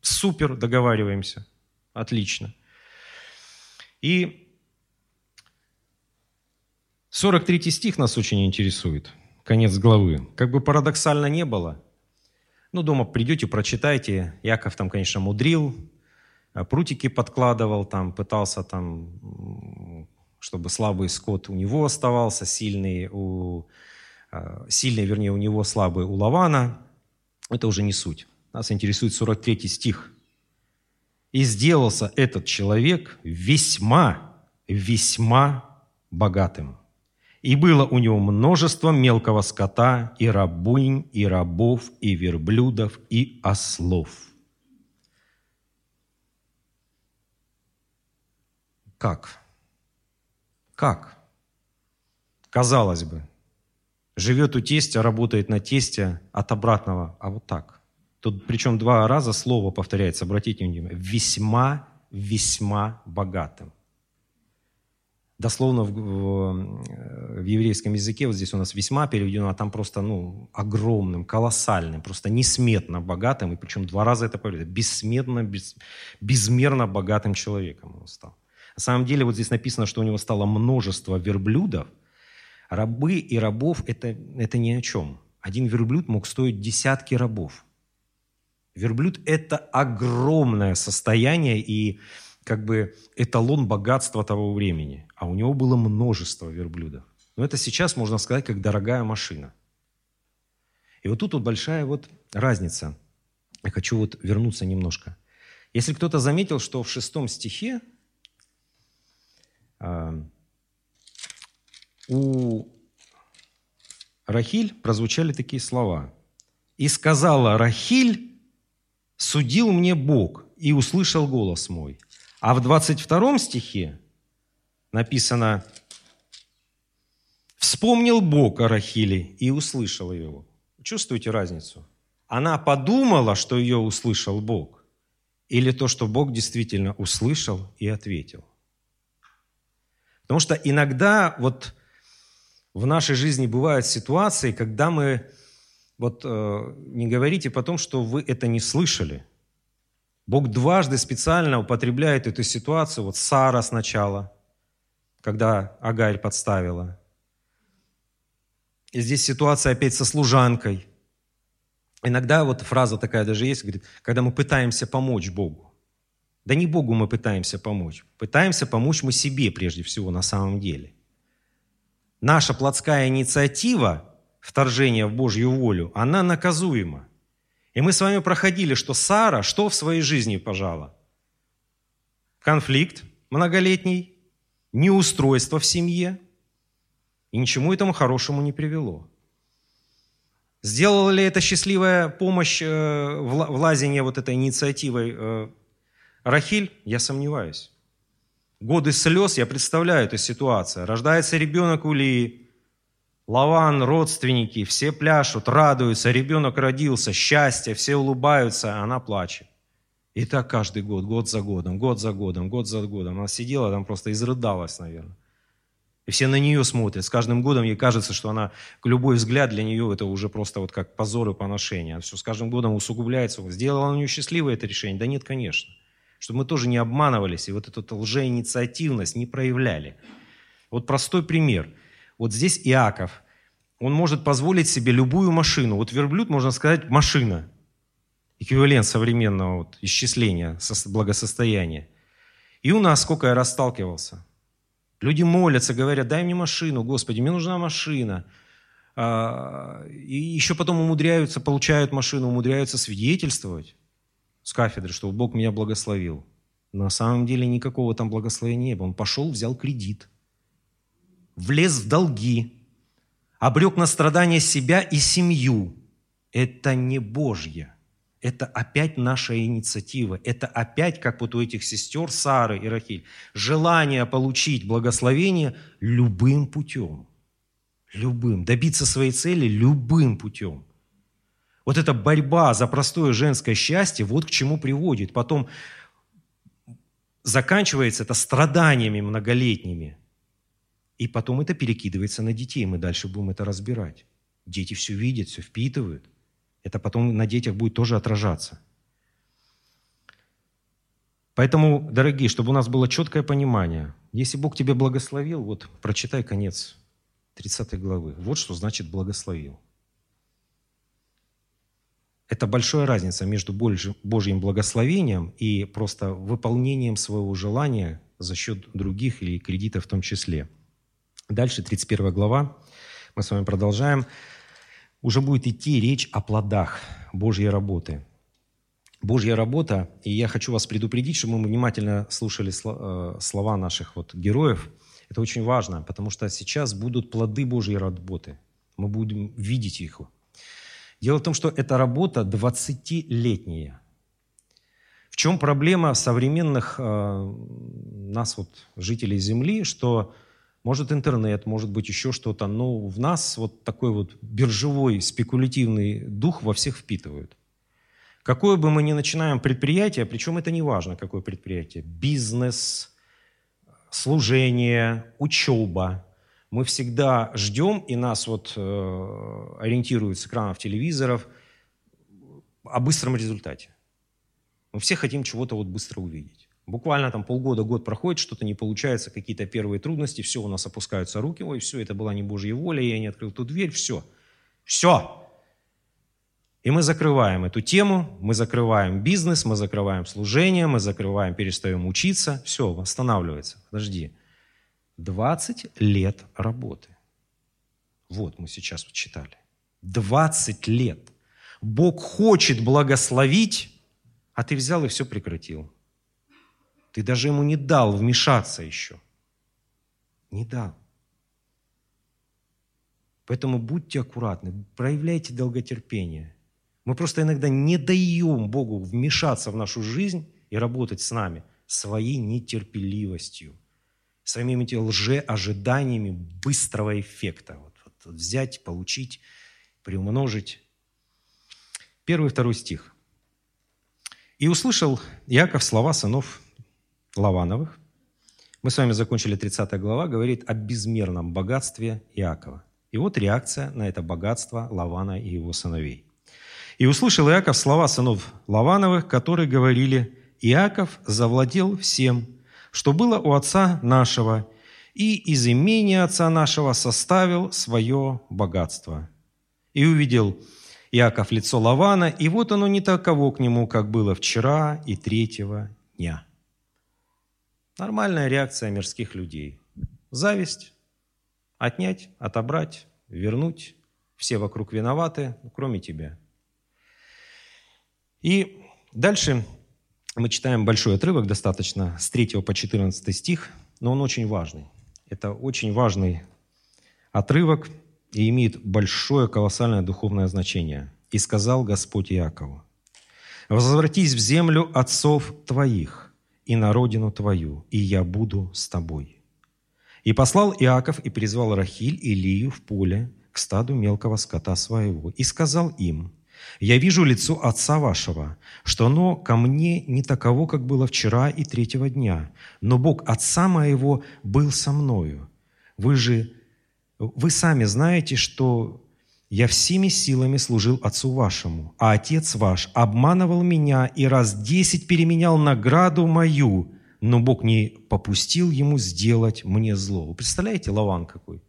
Супер, договариваемся. Отлично. И 43 стих нас очень интересует, конец главы. Как бы парадоксально не было, ну, дома придете, прочитайте. Яков там, конечно, мудрил, а, прутики подкладывал, там, пытался там, чтобы слабый скот у него оставался, сильный у, а, сильный, вернее, у него слабый у Лавана. Это уже не суть. Нас интересует 43 стих. «И сделался этот человек весьма, весьма богатым, и было у него множество мелкого скота, и рабынь, и рабов, и верблюдов, и ослов. Как? Как? Казалось бы, живет у тестя, работает на тесте от обратного, а вот так. Тут причем два раза слово повторяется, обратите внимание, весьма, весьма богатым дословно в, в, в еврейском языке, вот здесь у нас весьма переведено, а там просто ну, огромным, колоссальным, просто несметно богатым, и причем два раза это появляется, бессметно, без, безмерно богатым человеком он стал. На самом деле вот здесь написано, что у него стало множество верблюдов. Рабы и рабов это, это ни о чем. Один верблюд мог стоить десятки рабов. Верблюд – это огромное состояние, и как бы эталон богатства того времени. А у него было множество верблюдов. Но это сейчас, можно сказать, как дорогая машина. И вот тут вот большая вот разница. Я хочу вот вернуться немножко. Если кто-то заметил, что в шестом стихе э, у Рахиль прозвучали такие слова. «И сказала Рахиль, судил мне Бог, и услышал голос мой». А в 22 стихе написано «Вспомнил Бог о Рахиле и услышал его». Чувствуете разницу? Она подумала, что ее услышал Бог, или то, что Бог действительно услышал и ответил. Потому что иногда вот в нашей жизни бывают ситуации, когда мы, вот э, не говорите потом, что вы это не слышали. Бог дважды специально употребляет эту ситуацию, вот Сара сначала, когда Агарь подставила. И здесь ситуация опять со служанкой. Иногда вот фраза такая даже есть, говорит, когда мы пытаемся помочь Богу. Да не Богу мы пытаемся помочь. Пытаемся помочь мы себе прежде всего на самом деле наша плотская инициатива вторжения в Божью волю, она наказуема. И мы с вами проходили, что Сара что в своей жизни пожала? Конфликт многолетний, неустройство в семье, и ничему этому хорошему не привело. Сделала ли это счастливая помощь э, в лазении вот этой инициативой э, Рахиль? Я сомневаюсь годы слез, я представляю эту ситуацию. Рождается ребенок у Лии, Лаван, родственники, все пляшут, радуются, ребенок родился, счастье, все улыбаются, а она плачет. И так каждый год, год за годом, год за годом, год за годом. Она сидела там просто изрыдалась, наверное. И все на нее смотрят. С каждым годом ей кажется, что она, любой взгляд для нее это уже просто вот как позор и поношение. Все с каждым годом усугубляется. Сделала она нее счастливое это решение? Да нет, конечно чтобы мы тоже не обманывались и вот эту лжеинициативность не проявляли. Вот простой пример. Вот здесь Иаков, он может позволить себе любую машину. Вот верблюд, можно сказать, машина. Эквивалент современного вот исчисления благосостояния. И у нас, сколько я расталкивался. Люди молятся, говорят, дай мне машину, Господи, мне нужна машина. А, и еще потом умудряются, получают машину, умудряются свидетельствовать с кафедры, что Бог меня благословил. На самом деле никакого там благословения не было. Он пошел, взял кредит, влез в долги, обрек на страдания себя и семью. Это не Божье. Это опять наша инициатива. Это опять, как вот у этих сестер Сары и Рахиль, желание получить благословение любым путем. Любым. Добиться своей цели любым путем. Вот эта борьба за простое женское счастье, вот к чему приводит. Потом заканчивается это страданиями многолетними. И потом это перекидывается на детей. Мы дальше будем это разбирать. Дети все видят, все впитывают. Это потом на детях будет тоже отражаться. Поэтому, дорогие, чтобы у нас было четкое понимание, если Бог тебя благословил, вот прочитай конец 30 главы. Вот что значит благословил. Это большая разница между Божьим благословением и просто выполнением своего желания за счет других или кредита в том числе. Дальше, 31 глава, мы с вами продолжаем. Уже будет идти речь о плодах Божьей работы. Божья работа, и я хочу вас предупредить, чтобы мы внимательно слушали э, слова наших вот героев. Это очень важно, потому что сейчас будут плоды Божьей работы. Мы будем видеть их Дело в том, что эта работа 20-летняя. В чем проблема современных э, нас, вот, жителей Земли, что может интернет, может быть еще что-то, но в нас вот такой вот биржевой спекулятивный дух во всех впитывают. Какое бы мы ни начинаем предприятие, причем это не важно, какое предприятие, бизнес, служение, учеба, мы всегда ждем, и нас вот э, ориентируют с экранов телевизоров о быстром результате. Мы все хотим чего-то вот быстро увидеть. Буквально там полгода, год проходит, что-то не получается, какие-то первые трудности, все, у нас опускаются руки, ой, все, это была не Божья воля, я не открыл ту дверь, все. Все. И мы закрываем эту тему, мы закрываем бизнес, мы закрываем служение, мы закрываем, перестаем учиться, все, восстанавливается. Подожди. 20 лет работы. Вот мы сейчас вот читали. 20 лет. Бог хочет благословить, а ты взял и все прекратил. Ты даже ему не дал вмешаться еще. Не дал. Поэтому будьте аккуратны, проявляйте долготерпение. Мы просто иногда не даем Богу вмешаться в нашу жизнь и работать с нами своей нетерпеливостью, своими этими лжеожиданиями быстрого эффекта. Вот, вот, взять, получить, приумножить. Первый и второй стих. «И услышал Яков слова сынов Лавановых». Мы с вами закончили 30 глава, говорит о безмерном богатстве Иакова. И вот реакция на это богатство Лавана и его сыновей. «И услышал Иаков слова сынов Лавановых, которые говорили, Иаков завладел всем, что было у отца нашего, и из имения отца нашего составил свое богатство. И увидел Иаков лицо Лавана, и вот оно не таково к нему, как было вчера и третьего дня». Нормальная реакция мирских людей. Зависть, отнять, отобрать, вернуть. Все вокруг виноваты, кроме тебя. И дальше мы читаем большой отрывок достаточно, с 3 по 14 стих, но он очень важный. Это очень важный отрывок и имеет большое колоссальное духовное значение. «И сказал Господь Иакову, «Возвратись в землю отцов твоих и на родину твою, и я буду с тобой». И послал Иаков и призвал Рахиль и Лию в поле к стаду мелкого скота своего, и сказал им, «Я вижу лицо отца вашего, что оно ко мне не таково, как было вчера и третьего дня, но Бог отца моего был со мною. Вы же, вы сами знаете, что я всеми силами служил отцу вашему, а отец ваш обманывал меня и раз десять переменял награду мою, но Бог не попустил ему сделать мне зло. Вы представляете, Лаван какой?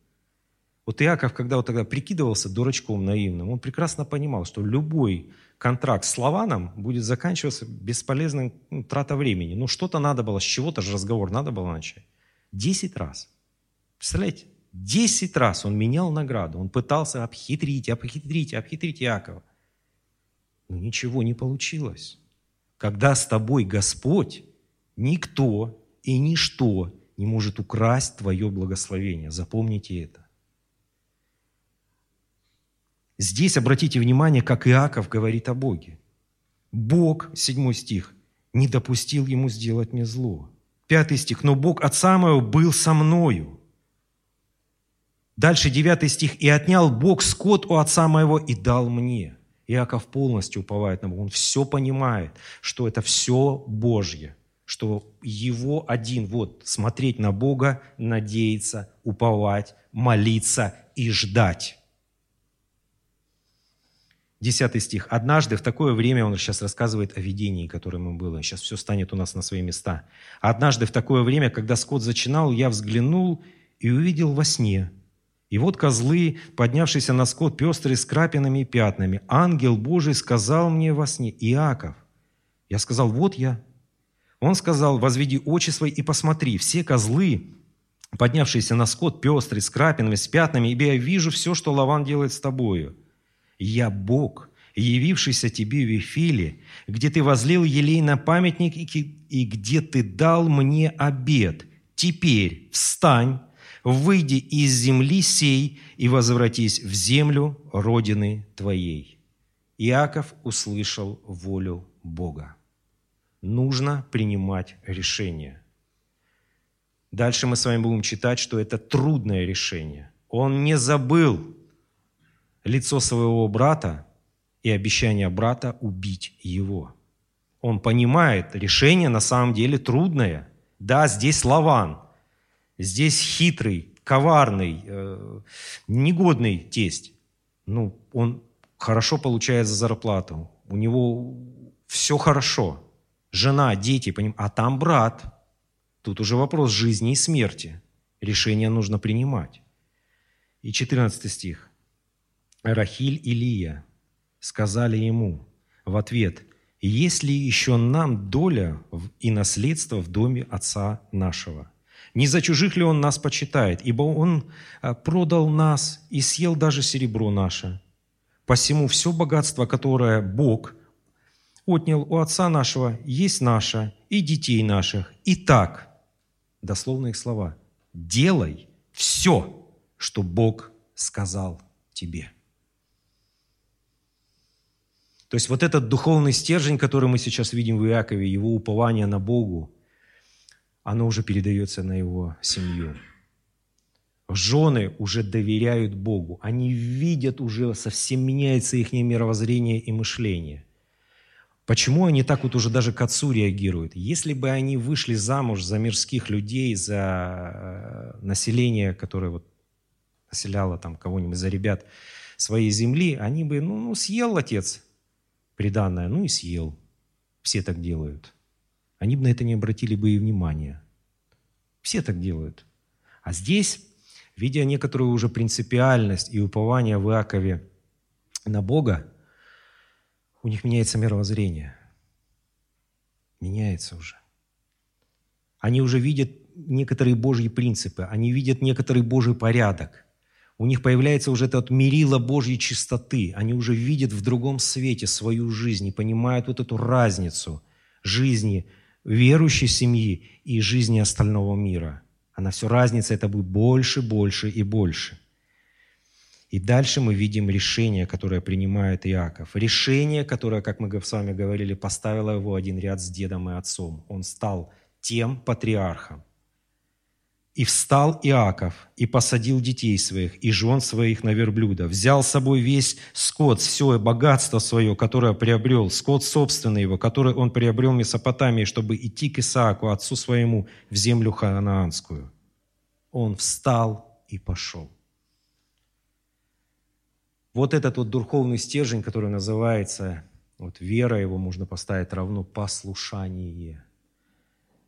Вот Иаков, когда вот тогда прикидывался дурачком наивным, он прекрасно понимал, что любой контракт с Лаваном будет заканчиваться бесполезным ну, трата времени. Ну, что-то надо было, с чего-то же разговор надо было начать. Десять раз. Представляете? Десять раз он менял награду. Он пытался обхитрить, обхитрить, обхитрить Иакова. Но ничего не получилось. Когда с тобой Господь, Никто и ничто не может украсть твое благословение. Запомните это. Здесь обратите внимание, как Иаков говорит о Боге. Бог, седьмой стих, не допустил ему сделать мне зло. Пятый стих, но Бог отца моего был со мною. Дальше девятый стих, и отнял Бог скот у отца моего и дал мне. Иаков полностью уповает на Бога. Он все понимает, что это все Божье что его один, вот, смотреть на Бога, надеяться, уповать, молиться и ждать. Десятый стих. «Однажды в такое время, он сейчас рассказывает о видении, которое ему было, сейчас все станет у нас на свои места. Однажды в такое время, когда скот зачинал, я взглянул и увидел во сне. И вот козлы, поднявшиеся на скот, пестрые с крапинами и пятнами. Ангел Божий сказал мне во сне, Иаков. Я сказал, вот я. Он сказал, возведи очи свои и посмотри, все козлы, поднявшиеся на скот, пестрые, с крапинами, с пятнами, ибо я вижу все, что Лаван делает с тобою. Я Бог, явившийся тебе в Вифиле, где ты возлил елей на памятник и где ты дал мне обед. Теперь встань, выйди из земли сей и возвратись в землю родины твоей». Иаков услышал волю Бога нужно принимать решение. Дальше мы с вами будем читать, что это трудное решение. Он не забыл лицо своего брата и обещание брата убить его. Он понимает, решение на самом деле трудное. Да, здесь Лаван, здесь хитрый, коварный, э, негодный тесть. Ну, он хорошо получает за зарплату, у него все хорошо – жена, дети, поним... а там брат. Тут уже вопрос жизни и смерти. Решение нужно принимать. И 14 стих. Рахиль и Лия сказали ему в ответ, «Есть ли еще нам доля и наследство в доме отца нашего? Не за чужих ли он нас почитает? Ибо он а, продал нас и съел даже серебро наше. Посему все богатство, которое Бог отнял у отца нашего, есть наше и детей наших. И так, дословно их слова, делай все, что Бог сказал тебе. То есть вот этот духовный стержень, который мы сейчас видим в Иакове, его упование на Богу, оно уже передается на его семью. Жены уже доверяют Богу. Они видят уже, совсем меняется их мировоззрение и мышление. Почему они так вот уже даже к отцу реагируют? Если бы они вышли замуж за мирских людей, за э, население, которое вот населяло там кого-нибудь, за ребят своей земли, они бы, ну, ну съел отец приданное, ну и съел. Все так делают. Они бы на это не обратили бы и внимания. Все так делают. А здесь видя некоторую уже принципиальность и упование в Иакове на Бога, у них меняется мировоззрение. Меняется уже. Они уже видят некоторые Божьи принципы, они видят некоторый Божий порядок. У них появляется уже этот мерило Божьей чистоты. Они уже видят в другом свете свою жизнь и понимают вот эту разницу жизни верующей семьи и жизни остального мира – она все разница, это будет больше, больше и больше. И дальше мы видим решение, которое принимает Иаков. Решение, которое, как мы с вами говорили, поставило его один ряд с дедом и отцом. Он стал тем патриархом. И встал Иаков, и посадил детей своих, и жен своих на верблюда, взял с собой весь скот, все богатство свое, которое приобрел, скот собственный его, который он приобрел в Месопотамии, чтобы идти к Исааку, отцу своему, в землю ханаанскую. Он встал и пошел. Вот этот вот духовный стержень, который называется, вот вера его можно поставить равно послушание.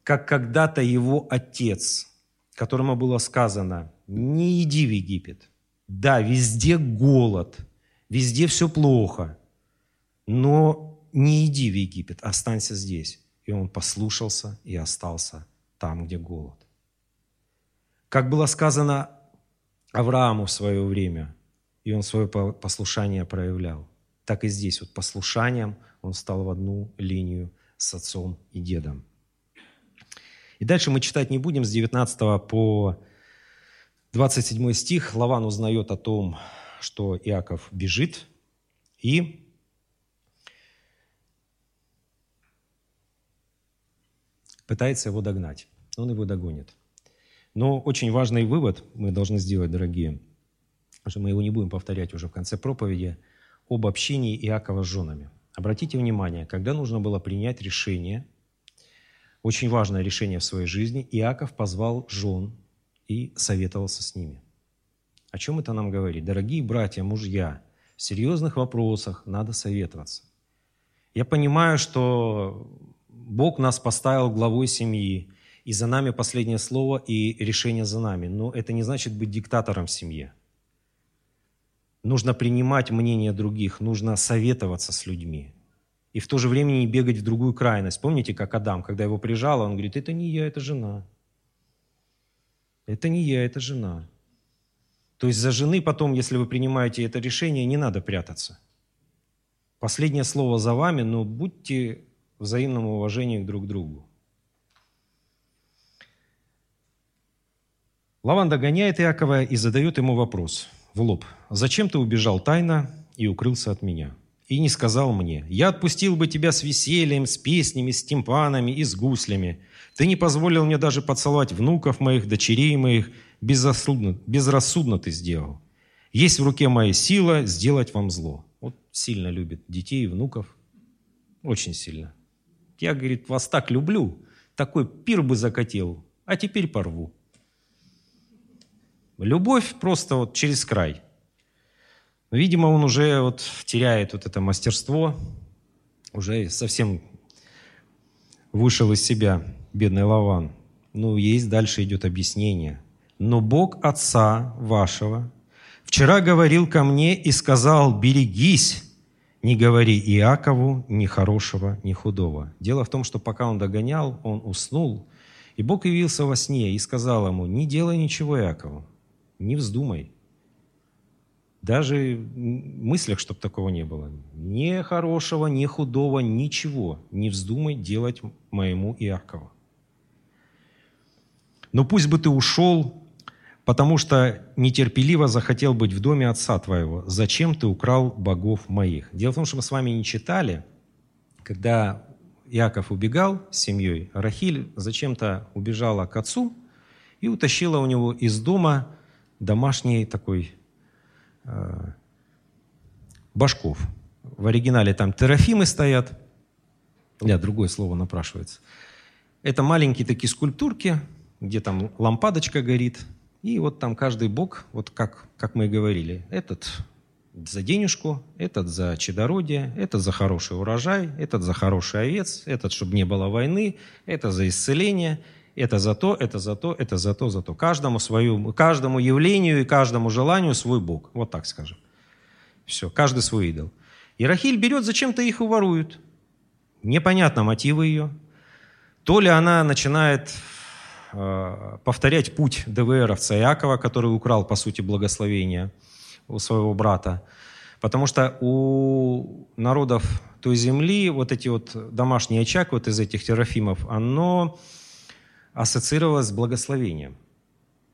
Как когда-то его отец – которому было сказано, не иди в Египет. Да, везде голод, везде все плохо, но не иди в Египет, останься здесь. И он послушался и остался там, где голод. Как было сказано Аврааму в свое время, и он свое послушание проявлял, так и здесь вот послушанием он стал в одну линию с отцом и дедом. И дальше мы читать не будем с 19 по 27 стих. Лаван узнает о том, что Иаков бежит, и пытается его догнать. Он его догонит. Но очень важный вывод мы должны сделать, дорогие, что мы его не будем повторять уже в конце проповеди, об общении Иакова с женами. Обратите внимание, когда нужно было принять решение – очень важное решение в своей жизни, Иаков позвал жен и советовался с ними. О чем это нам говорит? Дорогие братья, мужья, в серьезных вопросах надо советоваться. Я понимаю, что Бог нас поставил главой семьи, и за нами последнее слово, и решение за нами. Но это не значит быть диктатором в семье. Нужно принимать мнение других, нужно советоваться с людьми и в то же время не бегать в другую крайность. Помните, как Адам, когда его прижало, он говорит, это не я, это жена. Это не я, это жена. То есть за жены потом, если вы принимаете это решение, не надо прятаться. Последнее слово за вами, но будьте взаимном уважении друг к другу. Лаван догоняет Иакова и задает ему вопрос в лоб. «Зачем ты убежал тайно и укрылся от меня?» И не сказал мне, «Я отпустил бы тебя с весельем, с песнями, с тимпанами и с гуслями. Ты не позволил мне даже поцеловать внуков моих, дочерей моих. Безрассудно, безрассудно ты сделал. Есть в руке моя сила сделать вам зло». Вот сильно любит детей и внуков. Очень сильно. Я, говорит, вас так люблю, такой пир бы закатил, а теперь порву. Любовь просто вот через край – но, видимо, он уже вот теряет вот это мастерство, уже совсем вышел из себя, бедный Лаван. Ну, есть дальше идет объяснение. «Но Бог Отца вашего вчера говорил ко мне и сказал, берегись, не говори Иакову ни хорошего, ни худого». Дело в том, что пока он догонял, он уснул, и Бог явился во сне и сказал ему, не делай ничего Иакову, не вздумай, Даже мыслях, чтобы такого не было. Ни хорошего, ни худого, ничего не вздумай делать моему Иакову. Но пусть бы ты ушел, потому что нетерпеливо захотел быть в доме отца твоего. Зачем ты украл богов моих? Дело в том, что мы с вами не читали, когда Иаков убегал с семьей, Рахиль зачем-то убежала к отцу и утащила у него из дома домашний такой башков. В оригинале там терафимы стоят. Да, другое слово напрашивается. Это маленькие такие скульптурки, где там лампадочка горит, и вот там каждый бог, вот как, как мы и говорили, этот за денежку, этот за чадородие, этот за хороший урожай, этот за хороший овец, этот, чтобы не было войны, это за исцеление, это за то, это за то, это за то, за то. Каждому, свою, каждому явлению и каждому желанию свой Бог. Вот так скажем. Все, каждый свой идол. И Рахиль берет, зачем-то их и ворует. Непонятно мотивы ее. То ли она начинает э, повторять путь ДВРовца Иакова, который украл, по сути, благословение у своего брата. Потому что у народов той земли вот эти вот домашний очаг вот из этих терафимов, оно ассоциировалось с благословением.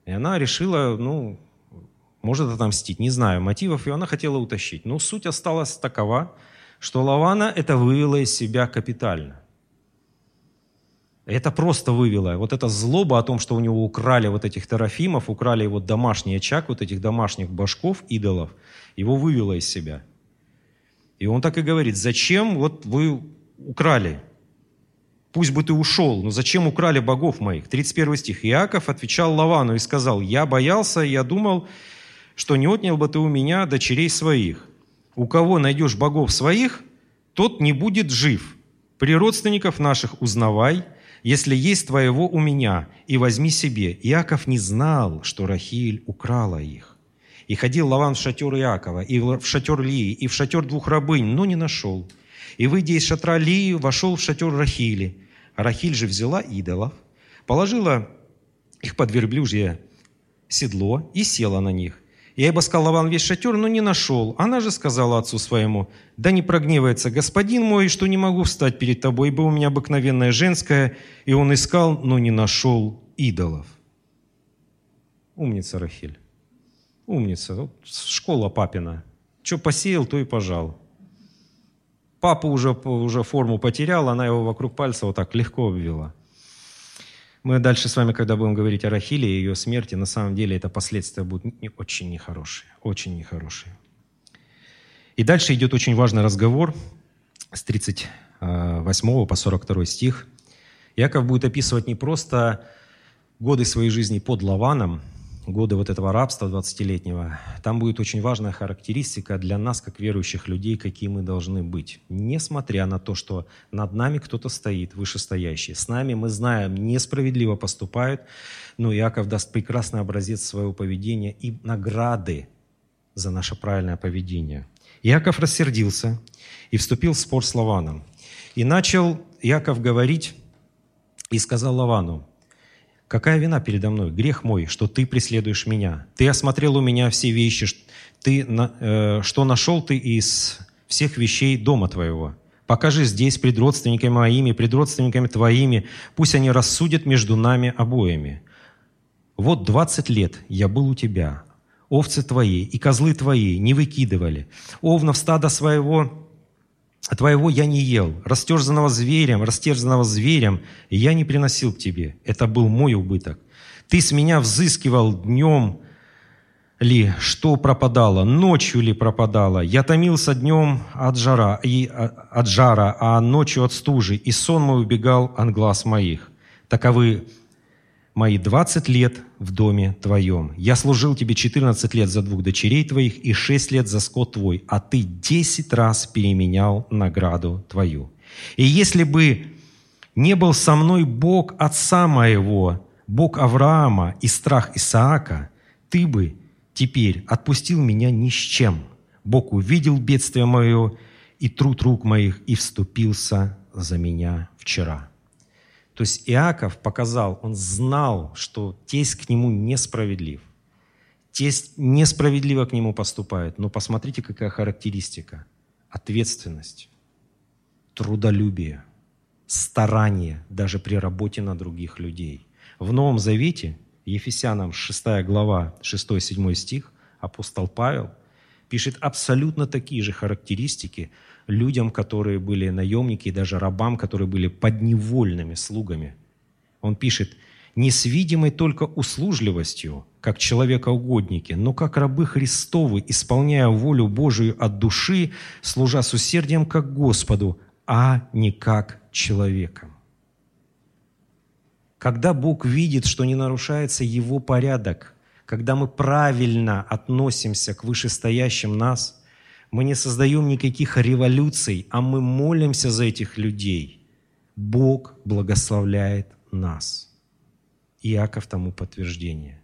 И она решила, ну, может отомстить, не знаю мотивов, и она хотела утащить. Но суть осталась такова, что Лавана это вывела из себя капитально. Это просто вывело. Вот эта злоба о том, что у него украли вот этих терафимов, украли его домашний очаг, вот этих домашних башков, идолов, его вывело из себя. И он так и говорит, зачем вот вы украли? Пусть бы ты ушел, но зачем украли богов моих? 31 стих. Иаков отвечал Лавану и сказал, я боялся, я думал, что не отнял бы ты у меня дочерей своих. У кого найдешь богов своих, тот не будет жив. При родственников наших узнавай – если есть твоего у меня, и возьми себе». Иаков не знал, что Рахиль украла их. И ходил Лаван в шатер Иакова, и в шатер Лии, и в шатер двух рабынь, но не нашел. И, выйдя из шатра Лии, вошел в шатер Рахили. Рахиль же взяла идолов, положила их под верблюжье седло и села на них. Я обыскал Лаван весь шатер, но не нашел. Она же сказала отцу своему, «Да не прогневается господин мой, что не могу встать перед тобой, ибо у меня обыкновенная женская». И он искал, но не нашел идолов. Умница Рахиль. Умница. Вот школа папина. Что посеял, то и пожал. Папа уже, уже форму потерял, она его вокруг пальца вот так легко обвела. Мы дальше с вами, когда будем говорить о Рахиле и ее смерти, на самом деле это последствия будут очень нехорошие, очень нехорошие. И дальше идет очень важный разговор с 38 по 42 стих. Яков будет описывать не просто годы своей жизни под Лаваном, годы вот этого рабства 20-летнего, там будет очень важная характеристика для нас, как верующих людей, какие мы должны быть. Несмотря на то, что над нами кто-то стоит, вышестоящий. С нами, мы знаем, несправедливо поступают, но Иаков даст прекрасный образец своего поведения и награды за наше правильное поведение. Иаков рассердился и вступил в спор с Лаваном. И начал Иаков говорить и сказал Лавану, Какая вина передо мной? Грех мой, что ты преследуешь меня. Ты осмотрел у меня все вещи, ты, э, что нашел ты из всех вещей дома твоего. Покажи здесь пред родственниками моими, пред родственниками твоими, пусть они рассудят между нами обоими. Вот двадцать лет я был у тебя, овцы твои и козлы твои не выкидывали, овнов стада своего твоего я не ел, растерзанного зверем, растерзанного зверем я не приносил к тебе. Это был мой убыток. Ты с меня взыскивал днем ли, что пропадало, ночью ли пропадало. Я томился днем от жара, и, а, от жара, а ночью от стужи, и сон мой убегал от глаз моих. Таковы мои двадцать лет в доме твоем. Я служил тебе четырнадцать лет за двух дочерей твоих и шесть лет за скот твой, а ты десять раз переменял награду твою. И если бы не был со мной Бог отца моего, Бог Авраама и страх Исаака, ты бы теперь отпустил меня ни с чем. Бог увидел бедствие мое и труд рук моих и вступился за меня вчера. То есть Иаков показал, он знал, что тесть к нему несправедлив. те несправедливо к нему поступают. Но посмотрите, какая характеристика. Ответственность, трудолюбие, старание даже при работе на других людей. В Новом Завете, Ефесянам 6 глава, 6-7 стих, апостол Павел пишет абсолютно такие же характеристики людям, которые были наемники, и даже рабам, которые были подневольными слугами. Он пишет, не с видимой только услужливостью, как человекоугодники, но как рабы Христовы, исполняя волю Божию от души, служа с усердием как Господу, а не как человеком. Когда Бог видит, что не нарушается Его порядок, когда мы правильно относимся к вышестоящим нас, мы не создаем никаких революций, а мы молимся за этих людей, Бог благословляет нас – Иаков тому подтверждение.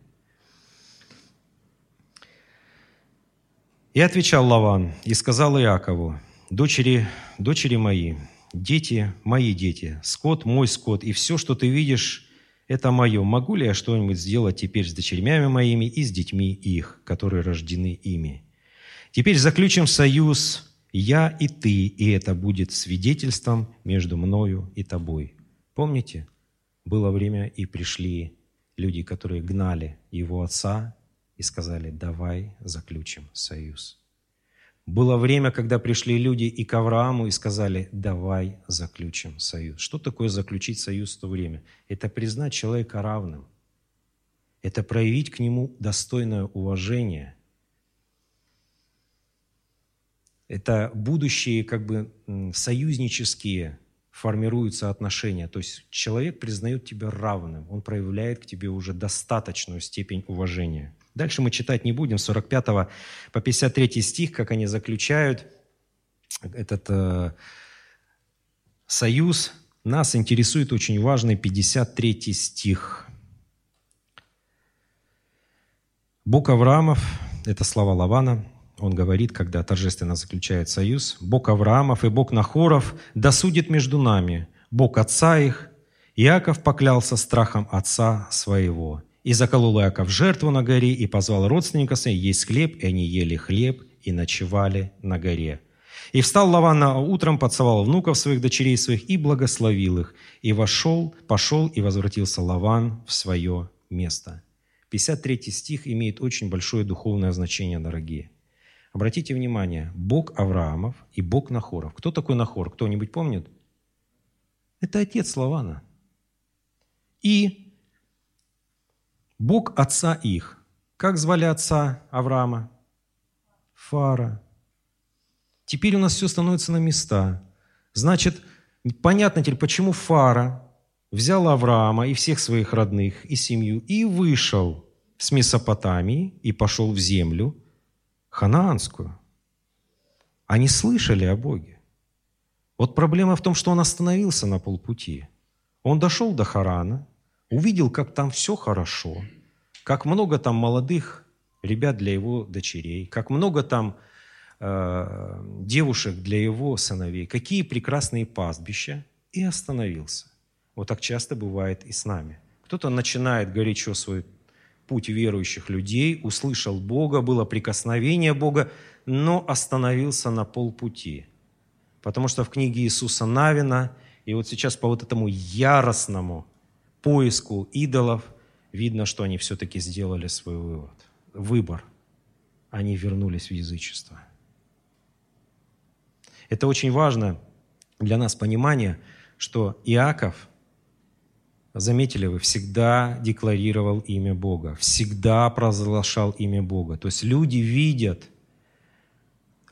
И отвечал Лаван и сказал Иакову, дочери, дочери мои, дети мои дети, скот мой скот, и все, что ты видишь, это мое. Могу ли я что-нибудь сделать теперь с дочерьми моими и с детьми их, которые рождены ими? Теперь заключим союз я и ты, и это будет свидетельством между мною и тобой. Помните? было время, и пришли люди, которые гнали его отца и сказали, давай заключим союз. Было время, когда пришли люди и к Аврааму и сказали, давай заключим союз. Что такое заключить союз в то время? Это признать человека равным. Это проявить к нему достойное уважение. Это будущие как бы союзнические формируются отношения. То есть человек признает тебя равным, он проявляет к тебе уже достаточную степень уважения. Дальше мы читать не будем, с 45 по 53 стих, как они заключают этот э, союз. Нас интересует очень важный 53 стих. Бог Авраамов, это слова Лавана, он говорит, когда торжественно заключает союз, «Бог Авраамов и Бог Нахоров досудит между нами, Бог отца их». Иаков поклялся страхом отца своего. И заколол Иаков жертву на горе, и позвал родственника своих есть хлеб, и они ели хлеб, и ночевали на горе. И встал Лаван на утром, поцеловал внуков своих, дочерей своих, и благословил их. И вошел, пошел, и возвратился Лаван в свое место. 53 стих имеет очень большое духовное значение, дорогие. Обратите внимание, Бог Авраамов и Бог Нахоров. Кто такой Нахор? Кто-нибудь помнит? Это отец Лавана. И Бог отца их. Как звали отца Авраама? Фара. Теперь у нас все становится на места. Значит, понятно теперь, почему Фара взял Авраама и всех своих родных и семью и вышел с Месопотамии и пошел в землю, ханаанскую. Они слышали о Боге. Вот проблема в том, что он остановился на полпути. Он дошел до Харана, увидел, как там все хорошо, как много там молодых ребят для его дочерей, как много там э, девушек для его сыновей, какие прекрасные пастбища, и остановился. Вот так часто бывает и с нами. Кто-то начинает горячо свой путь верующих людей, услышал Бога, было прикосновение Бога, но остановился на полпути. Потому что в книге Иисуса Навина, и вот сейчас по вот этому яростному поиску идолов, видно, что они все-таки сделали свой вывод, выбор. Они вернулись в язычество. Это очень важно для нас понимание, что Иаков – Заметили вы, всегда декларировал имя Бога, всегда провозглашал имя Бога. То есть люди видят.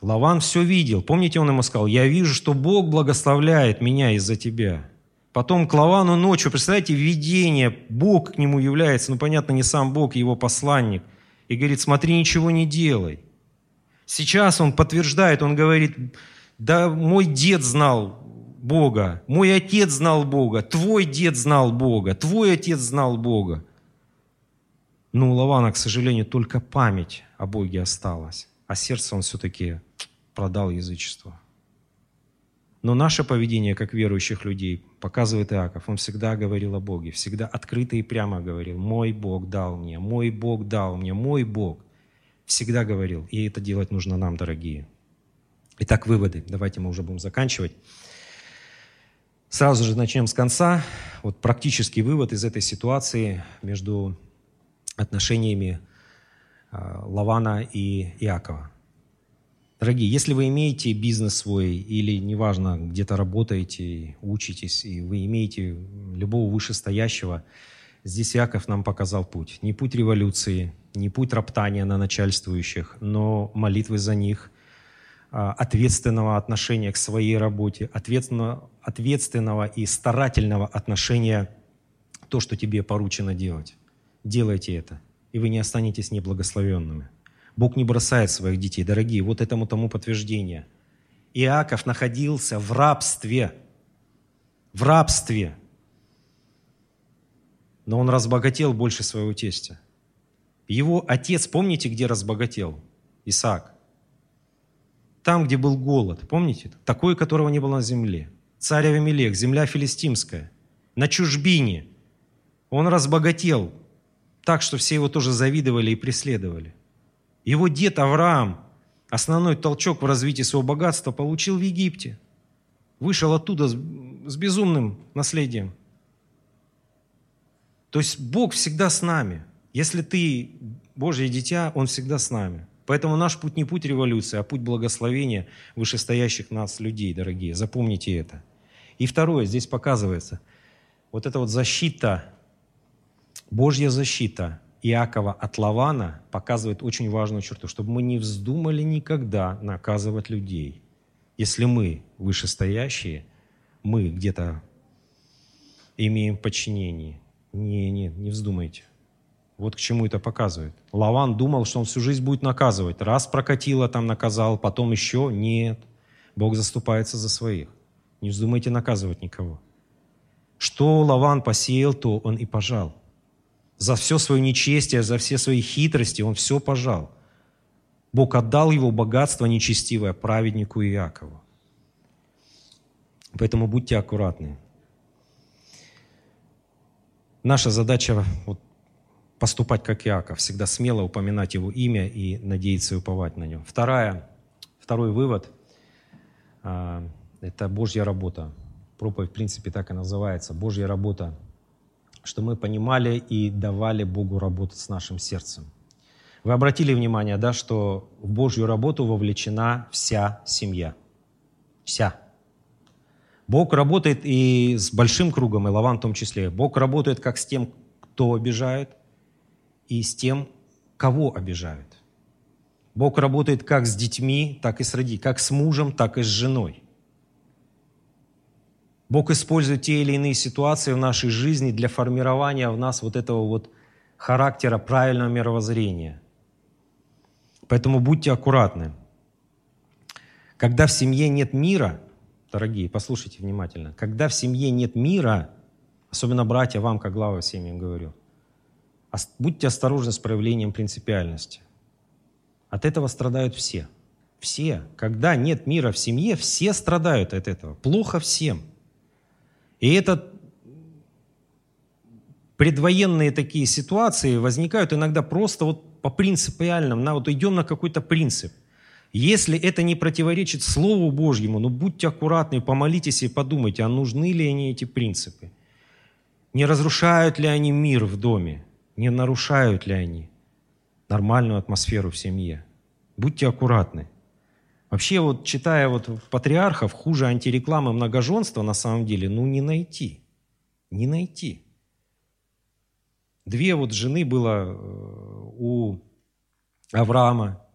Лаван все видел. Помните, он ему сказал, я вижу, что Бог благословляет меня из-за тебя. Потом к Лавану ночью, представляете, видение, Бог к нему является, ну понятно, не сам Бог, его посланник, и говорит, смотри, ничего не делай. Сейчас он подтверждает, он говорит, да мой дед знал Бога, мой отец знал Бога, твой дед знал Бога, твой отец знал Бога. Но у Лавана, к сожалению, только память о Боге осталась, а сердце он все-таки продал язычество. Но наше поведение, как верующих людей, показывает Иаков. Он всегда говорил о Боге, всегда открыто и прямо говорил, «Мой Бог дал мне, мой Бог дал мне, мой Бог». всегда говорил, и это делать нужно нам, дорогие. Итак, выводы. Давайте мы уже будем заканчивать. Сразу же начнем с конца. Вот практический вывод из этой ситуации между отношениями а, Лавана и Иакова. Дорогие, если вы имеете бизнес свой или, неважно, где-то работаете, учитесь, и вы имеете любого вышестоящего, здесь Иаков нам показал путь. Не путь революции, не путь роптания на начальствующих, но молитвы за них – ответственного отношения к своей работе, ответственного, ответственного и старательного отношения то, что тебе поручено делать. Делайте это, и вы не останетесь неблагословенными. Бог не бросает своих детей. Дорогие, вот этому тому подтверждение. Иаков находился в рабстве. В рабстве. Но он разбогател больше своего тестя. Его отец, помните, где разбогател? Исаак. Там, где был голод, помните? Такой, которого не было на земле. Царь Авимелех, земля филистимская, на чужбине. Он разбогател так, что все его тоже завидовали и преследовали. Его дед Авраам основной толчок в развитии своего богатства получил в Египте. Вышел оттуда с, безумным наследием. То есть Бог всегда с нами. Если ты Божье дитя, Он всегда с нами. Поэтому наш путь не путь революции, а путь благословения вышестоящих нас людей, дорогие. Запомните это. И второе, здесь показывается, вот эта вот защита, Божья защита Иакова от Лавана показывает очень важную черту, чтобы мы не вздумали никогда наказывать людей. Если мы вышестоящие, мы где-то имеем подчинение. Не, не, не вздумайте. Вот к чему это показывает. Лаван думал, что он всю жизнь будет наказывать. Раз прокатило, там наказал, потом еще. Нет. Бог заступается за своих. Не вздумайте наказывать никого. Что Лаван посеял, то он и пожал. За все свое нечестие, за все свои хитрости он все пожал. Бог отдал его богатство нечестивое праведнику Иакову. Поэтому будьте аккуратны. Наша задача вот, поступать как Иаков, всегда смело упоминать его имя и надеяться и уповать на него. Вторая, второй вывод а, – это Божья работа. Проповедь, в принципе, так и называется – Божья работа, что мы понимали и давали Богу работать с нашим сердцем. Вы обратили внимание, да, что в Божью работу вовлечена вся семья. Вся. Бог работает и с большим кругом, и Лаван в том числе. Бог работает как с тем, кто обижает, и с тем, кого обижают. Бог работает как с детьми, так и с родителями, как с мужем, так и с женой. Бог использует те или иные ситуации в нашей жизни для формирования в нас вот этого вот характера правильного мировоззрения. Поэтому будьте аккуратны. Когда в семье нет мира, дорогие, послушайте внимательно, когда в семье нет мира, особенно братья, вам, как глава семьи говорю, Будьте осторожны с проявлением принципиальности. От этого страдают все. Все. Когда нет мира в семье, все страдают от этого. Плохо всем. И это предвоенные такие ситуации возникают иногда просто вот по принципиальным, на, вот идем на какой-то принцип. Если это не противоречит Слову Божьему, ну будьте аккуратны, помолитесь и подумайте, а нужны ли они эти принципы? Не разрушают ли они мир в доме? Не нарушают ли они нормальную атмосферу в семье? Будьте аккуратны. Вообще, вот читая вот патриархов, хуже антирекламы многоженства на самом деле, ну не найти. Не найти. Две вот жены было э, у Авраама,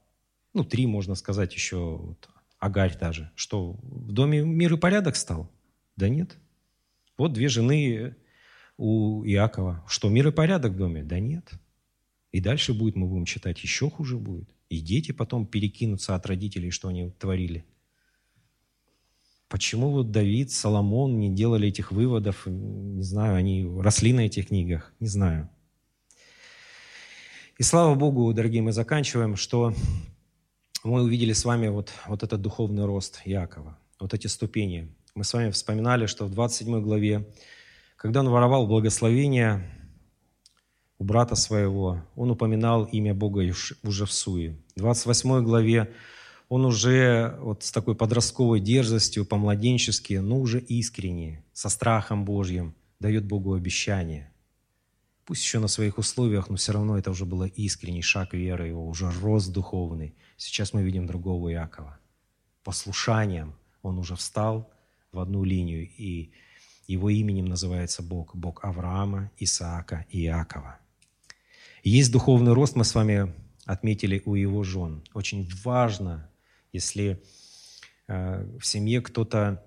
ну три, можно сказать, еще вот, Агарь даже. Что, в доме мир и порядок стал? Да нет. Вот две жены у Иакова, что мир и порядок в доме? Да нет. И дальше будет, мы будем читать, еще хуже будет. И дети потом перекинутся от родителей, что они творили. Почему вот Давид, Соломон не делали этих выводов? Не знаю, они росли на этих книгах, не знаю. И слава Богу, дорогие, мы заканчиваем, что мы увидели с вами вот, вот этот духовный рост Якова, вот эти ступени. Мы с вами вспоминали, что в 27 главе когда он воровал благословение, у брата своего, он упоминал имя Бога уже в суе. В 28 главе он уже вот с такой подростковой дерзостью, по-младенчески, но уже искренне, со страхом Божьим дает Богу обещание. Пусть еще на своих условиях, но все равно это уже было искренний шаг веры его, уже рост духовный. Сейчас мы видим другого Иакова. Послушанием он уже встал в одну линию, и его именем называется Бог, Бог Авраама, Исаака и Иакова. Есть духовный рост, мы с вами отметили у его жен. Очень важно если э, в семье кто-то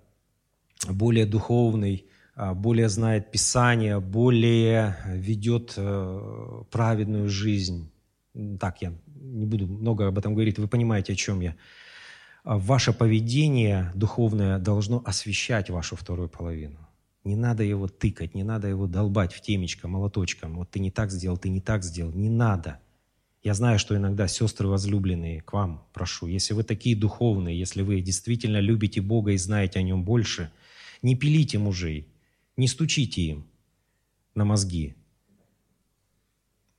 более духовный, а, более знает Писание, более ведет э, праведную жизнь. Так, я не буду много об этом говорить, вы понимаете, о чем я. Ваше поведение духовное должно освещать вашу вторую половину. Не надо его тыкать, не надо его долбать в темечко молоточком. Вот ты не так сделал, ты не так сделал. Не надо. Я знаю, что иногда сестры возлюбленные к вам прошу, если вы такие духовные, если вы действительно любите Бога и знаете о Нем больше, не пилите мужей, не стучите им на мозги.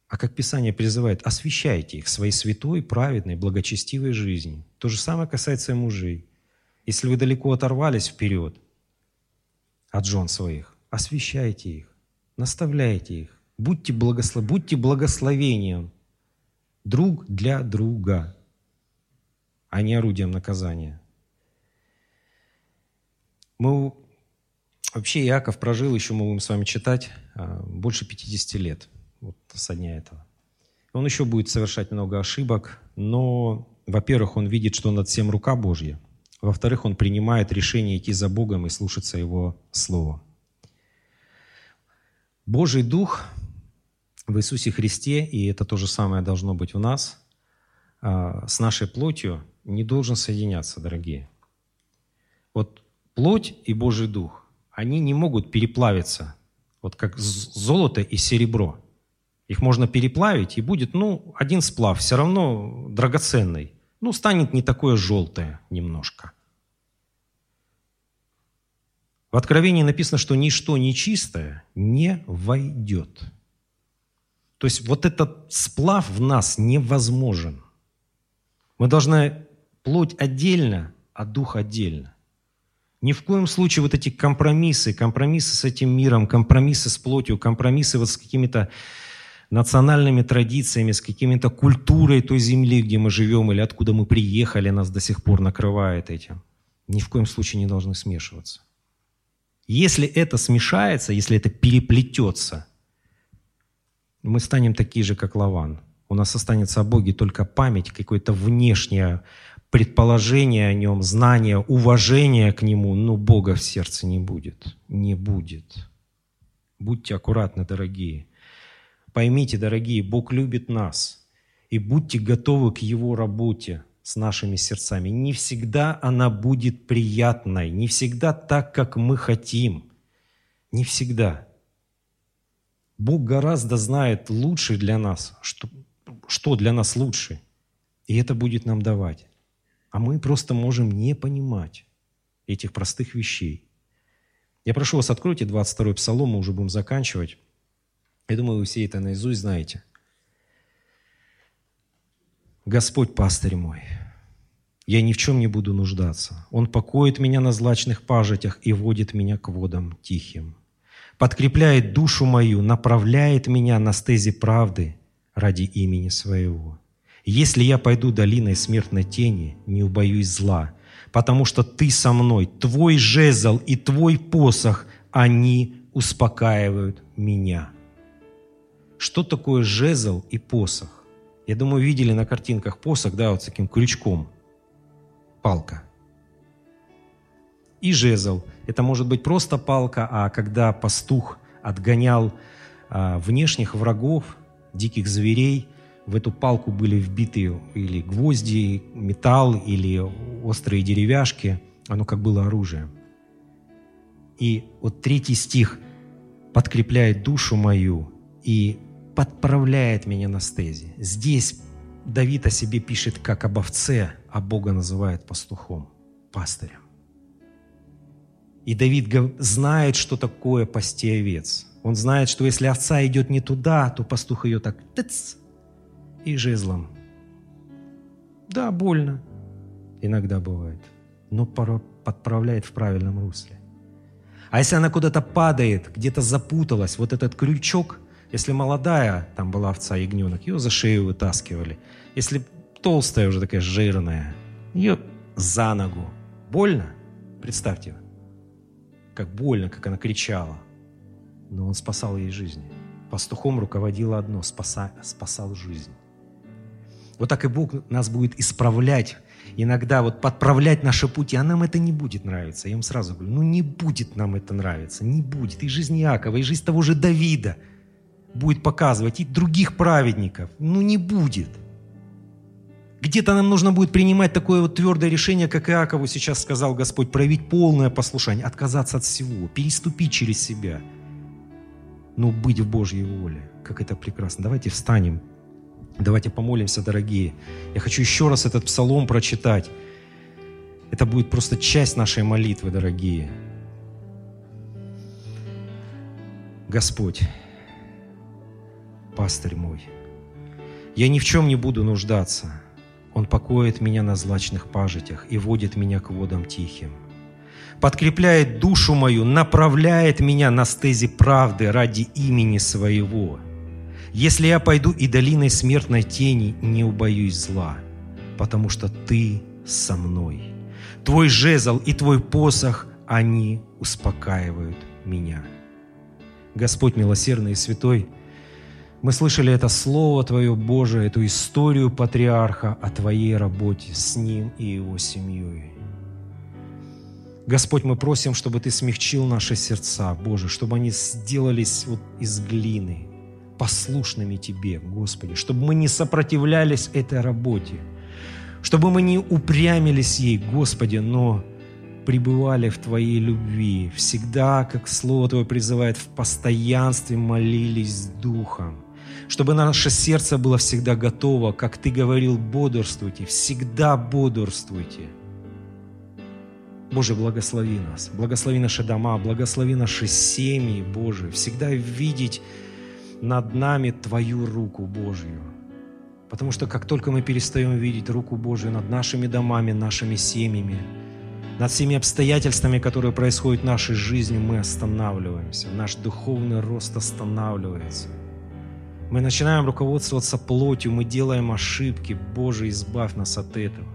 А как Писание призывает, освещайте их своей святой, праведной, благочестивой жизнью. То же самое касается и мужей. Если вы далеко оторвались вперед от жен своих, освещайте их, наставляйте их, будьте, благослов... будьте благословением друг для друга, а не орудием наказания. Мы, вообще Иаков прожил, еще мы будем с вами читать, а, больше 50 лет вот, со дня этого. Он еще будет совершать много ошибок, но, во-первых, он видит, что над всем рука Божья. Во-вторых, он принимает решение идти за Богом и слушаться Его Слова. Божий Дух в Иисусе Христе, и это то же самое должно быть в нас, а, с нашей плотью не должен соединяться, дорогие. Вот плоть и Божий Дух, они не могут переплавиться, вот как золото и серебро. Их можно переплавить, и будет, ну, один сплав, все равно драгоценный. Ну, станет не такое желтое немножко. В Откровении написано, что ничто нечистое не войдет. То есть вот этот сплав в нас невозможен. Мы должны плоть отдельно, а дух отдельно. Ни в коем случае вот эти компромиссы, компромиссы с этим миром, компромиссы с плотью, компромиссы вот с какими-то национальными традициями, с какими-то культурой той земли, где мы живем или откуда мы приехали, нас до сих пор накрывает этим. Ни в коем случае не должны смешиваться. Если это смешается, если это переплетется – мы станем такие же, как Лаван. У нас останется о Боге только память, какое-то внешнее предположение о Нем, знание, уважение к Нему, но Бога в сердце не будет. Не будет. Будьте аккуратны, дорогие. Поймите, дорогие, Бог любит нас. И будьте готовы к Его работе с нашими сердцами. Не всегда она будет приятной, не всегда так, как мы хотим. Не всегда. Бог гораздо знает лучше для нас, что, что для нас лучше. И это будет нам давать. А мы просто можем не понимать этих простых вещей. Я прошу вас, откройте 22-й псалом, мы уже будем заканчивать. Я думаю, вы все это наизусть знаете. Господь пастырь мой, я ни в чем не буду нуждаться. Он покоит меня на злачных пажитях и водит меня к водам тихим подкрепляет душу мою, направляет меня на стези правды ради имени Своего. Если я пойду долиной смертной тени, не убоюсь зла, потому что Ты со мной, Твой жезл и Твой посох, они успокаивают меня. Что такое жезл и посох? Я думаю, видели на картинках посох, да, вот с таким крючком. Палка и жезл. Это может быть просто палка, а когда пастух отгонял а, внешних врагов, диких зверей, в эту палку были вбиты или гвозди, металл, или острые деревяшки. Оно как было оружие. И вот третий стих подкрепляет душу мою и подправляет меня на стези. Здесь Давид о себе пишет как об овце, а Бога называет пастухом, пастырем. И Давид знает, что такое пасти овец. Он знает, что если овца идет не туда, то пастух ее так тыц и жезлом. Да, больно. Иногда бывает. Но подправляет в правильном русле. А если она куда-то падает, где-то запуталась, вот этот крючок, если молодая там была овца, ягненок, ее за шею вытаскивали. Если толстая уже такая жирная, ее за ногу. Больно? Представьте, как больно, как она кричала. Но он спасал ей жизнь. Пастухом руководило одно – спаса, спасал жизнь. Вот так и Бог нас будет исправлять, иногда вот подправлять наши пути, а нам это не будет нравиться. Я вам сразу говорю, ну не будет нам это нравиться, не будет. И жизнь Иакова, и жизнь того же Давида будет показывать, и других праведников, ну не будет. Где-то нам нужно будет принимать такое вот твердое решение, как Иакову сейчас сказал Господь, проявить полное послушание, отказаться от всего, переступить через себя, но быть в Божьей воле. Как это прекрасно. Давайте встанем, давайте помолимся, дорогие. Я хочу еще раз этот псалом прочитать. Это будет просто часть нашей молитвы, дорогие. Господь, пастырь мой, я ни в чем не буду нуждаться – он покоит меня на злачных пажитях и водит меня к водам тихим. Подкрепляет душу мою, направляет меня на стези правды ради имени Своего. Если я пойду и долиной смертной тени, не убоюсь зла, потому что Ты со мной. Твой жезл и Твой посох, они успокаивают меня. Господь милосердный и святой – мы слышали это Слово Твое, Божие, эту историю патриарха о Твоей работе с ним и его семьей. Господь, мы просим, чтобы Ты смягчил наши сердца, Боже, чтобы они сделались вот из глины, послушными Тебе, Господи, чтобы мы не сопротивлялись этой работе, чтобы мы не упрямились ей, Господи, но пребывали в Твоей любви, всегда, как Слово Твое призывает, в постоянстве молились Духом – чтобы наше сердце было всегда готово, как Ты говорил, бодрствуйте, всегда бодрствуйте. Боже, благослови нас, благослови наши дома, благослови наши семьи, Боже, всегда видеть над нами Твою руку Божью. Потому что как только мы перестаем видеть руку Божью над нашими домами, нашими семьями, над всеми обстоятельствами, которые происходят в нашей жизни, мы останавливаемся. Наш духовный рост останавливается. Мы начинаем руководствоваться плотью, мы делаем ошибки. Боже, избавь нас от этого.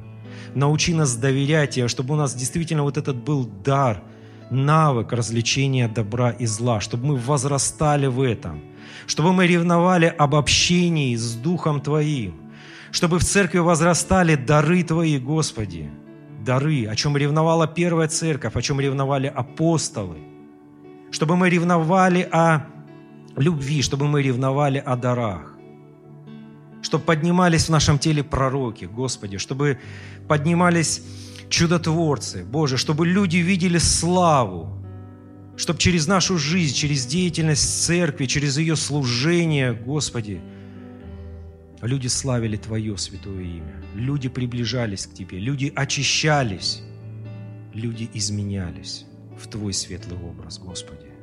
Научи нас доверять Тебе, чтобы у нас действительно вот этот был дар, навык развлечения добра и зла, чтобы мы возрастали в этом, чтобы мы ревновали об общении с Духом Твоим, чтобы в церкви возрастали дары Твои, Господи, дары, о чем ревновала первая церковь, о чем ревновали апостолы, чтобы мы ревновали о любви, чтобы мы ревновали о дарах, чтобы поднимались в нашем теле пророки, Господи, чтобы поднимались чудотворцы, Боже, чтобы люди видели славу, чтобы через нашу жизнь, через деятельность церкви, через ее служение, Господи, люди славили Твое святое имя, люди приближались к Тебе, люди очищались, люди изменялись в Твой светлый образ, Господи.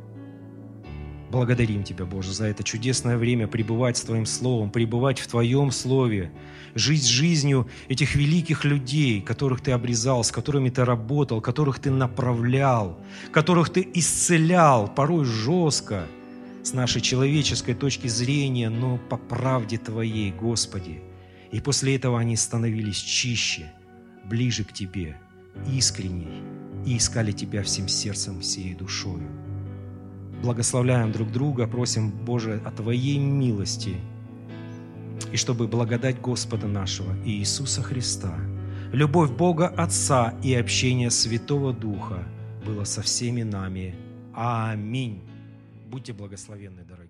Благодарим Тебя, Боже, за это чудесное время пребывать с Твоим Словом, пребывать в Твоем Слове, жить жизнью этих великих людей, которых Ты обрезал, с которыми Ты работал, которых Ты направлял, которых Ты исцелял, порой жестко, с нашей человеческой точки зрения, но по правде Твоей, Господи. И после этого они становились чище, ближе к Тебе, искренней, и искали Тебя всем сердцем, всей душою благословляем друг друга, просим, Боже, о Твоей милости, и чтобы благодать Господа нашего и Иисуса Христа, любовь Бога Отца и общение Святого Духа было со всеми нами. Аминь. Будьте благословенны, дорогие.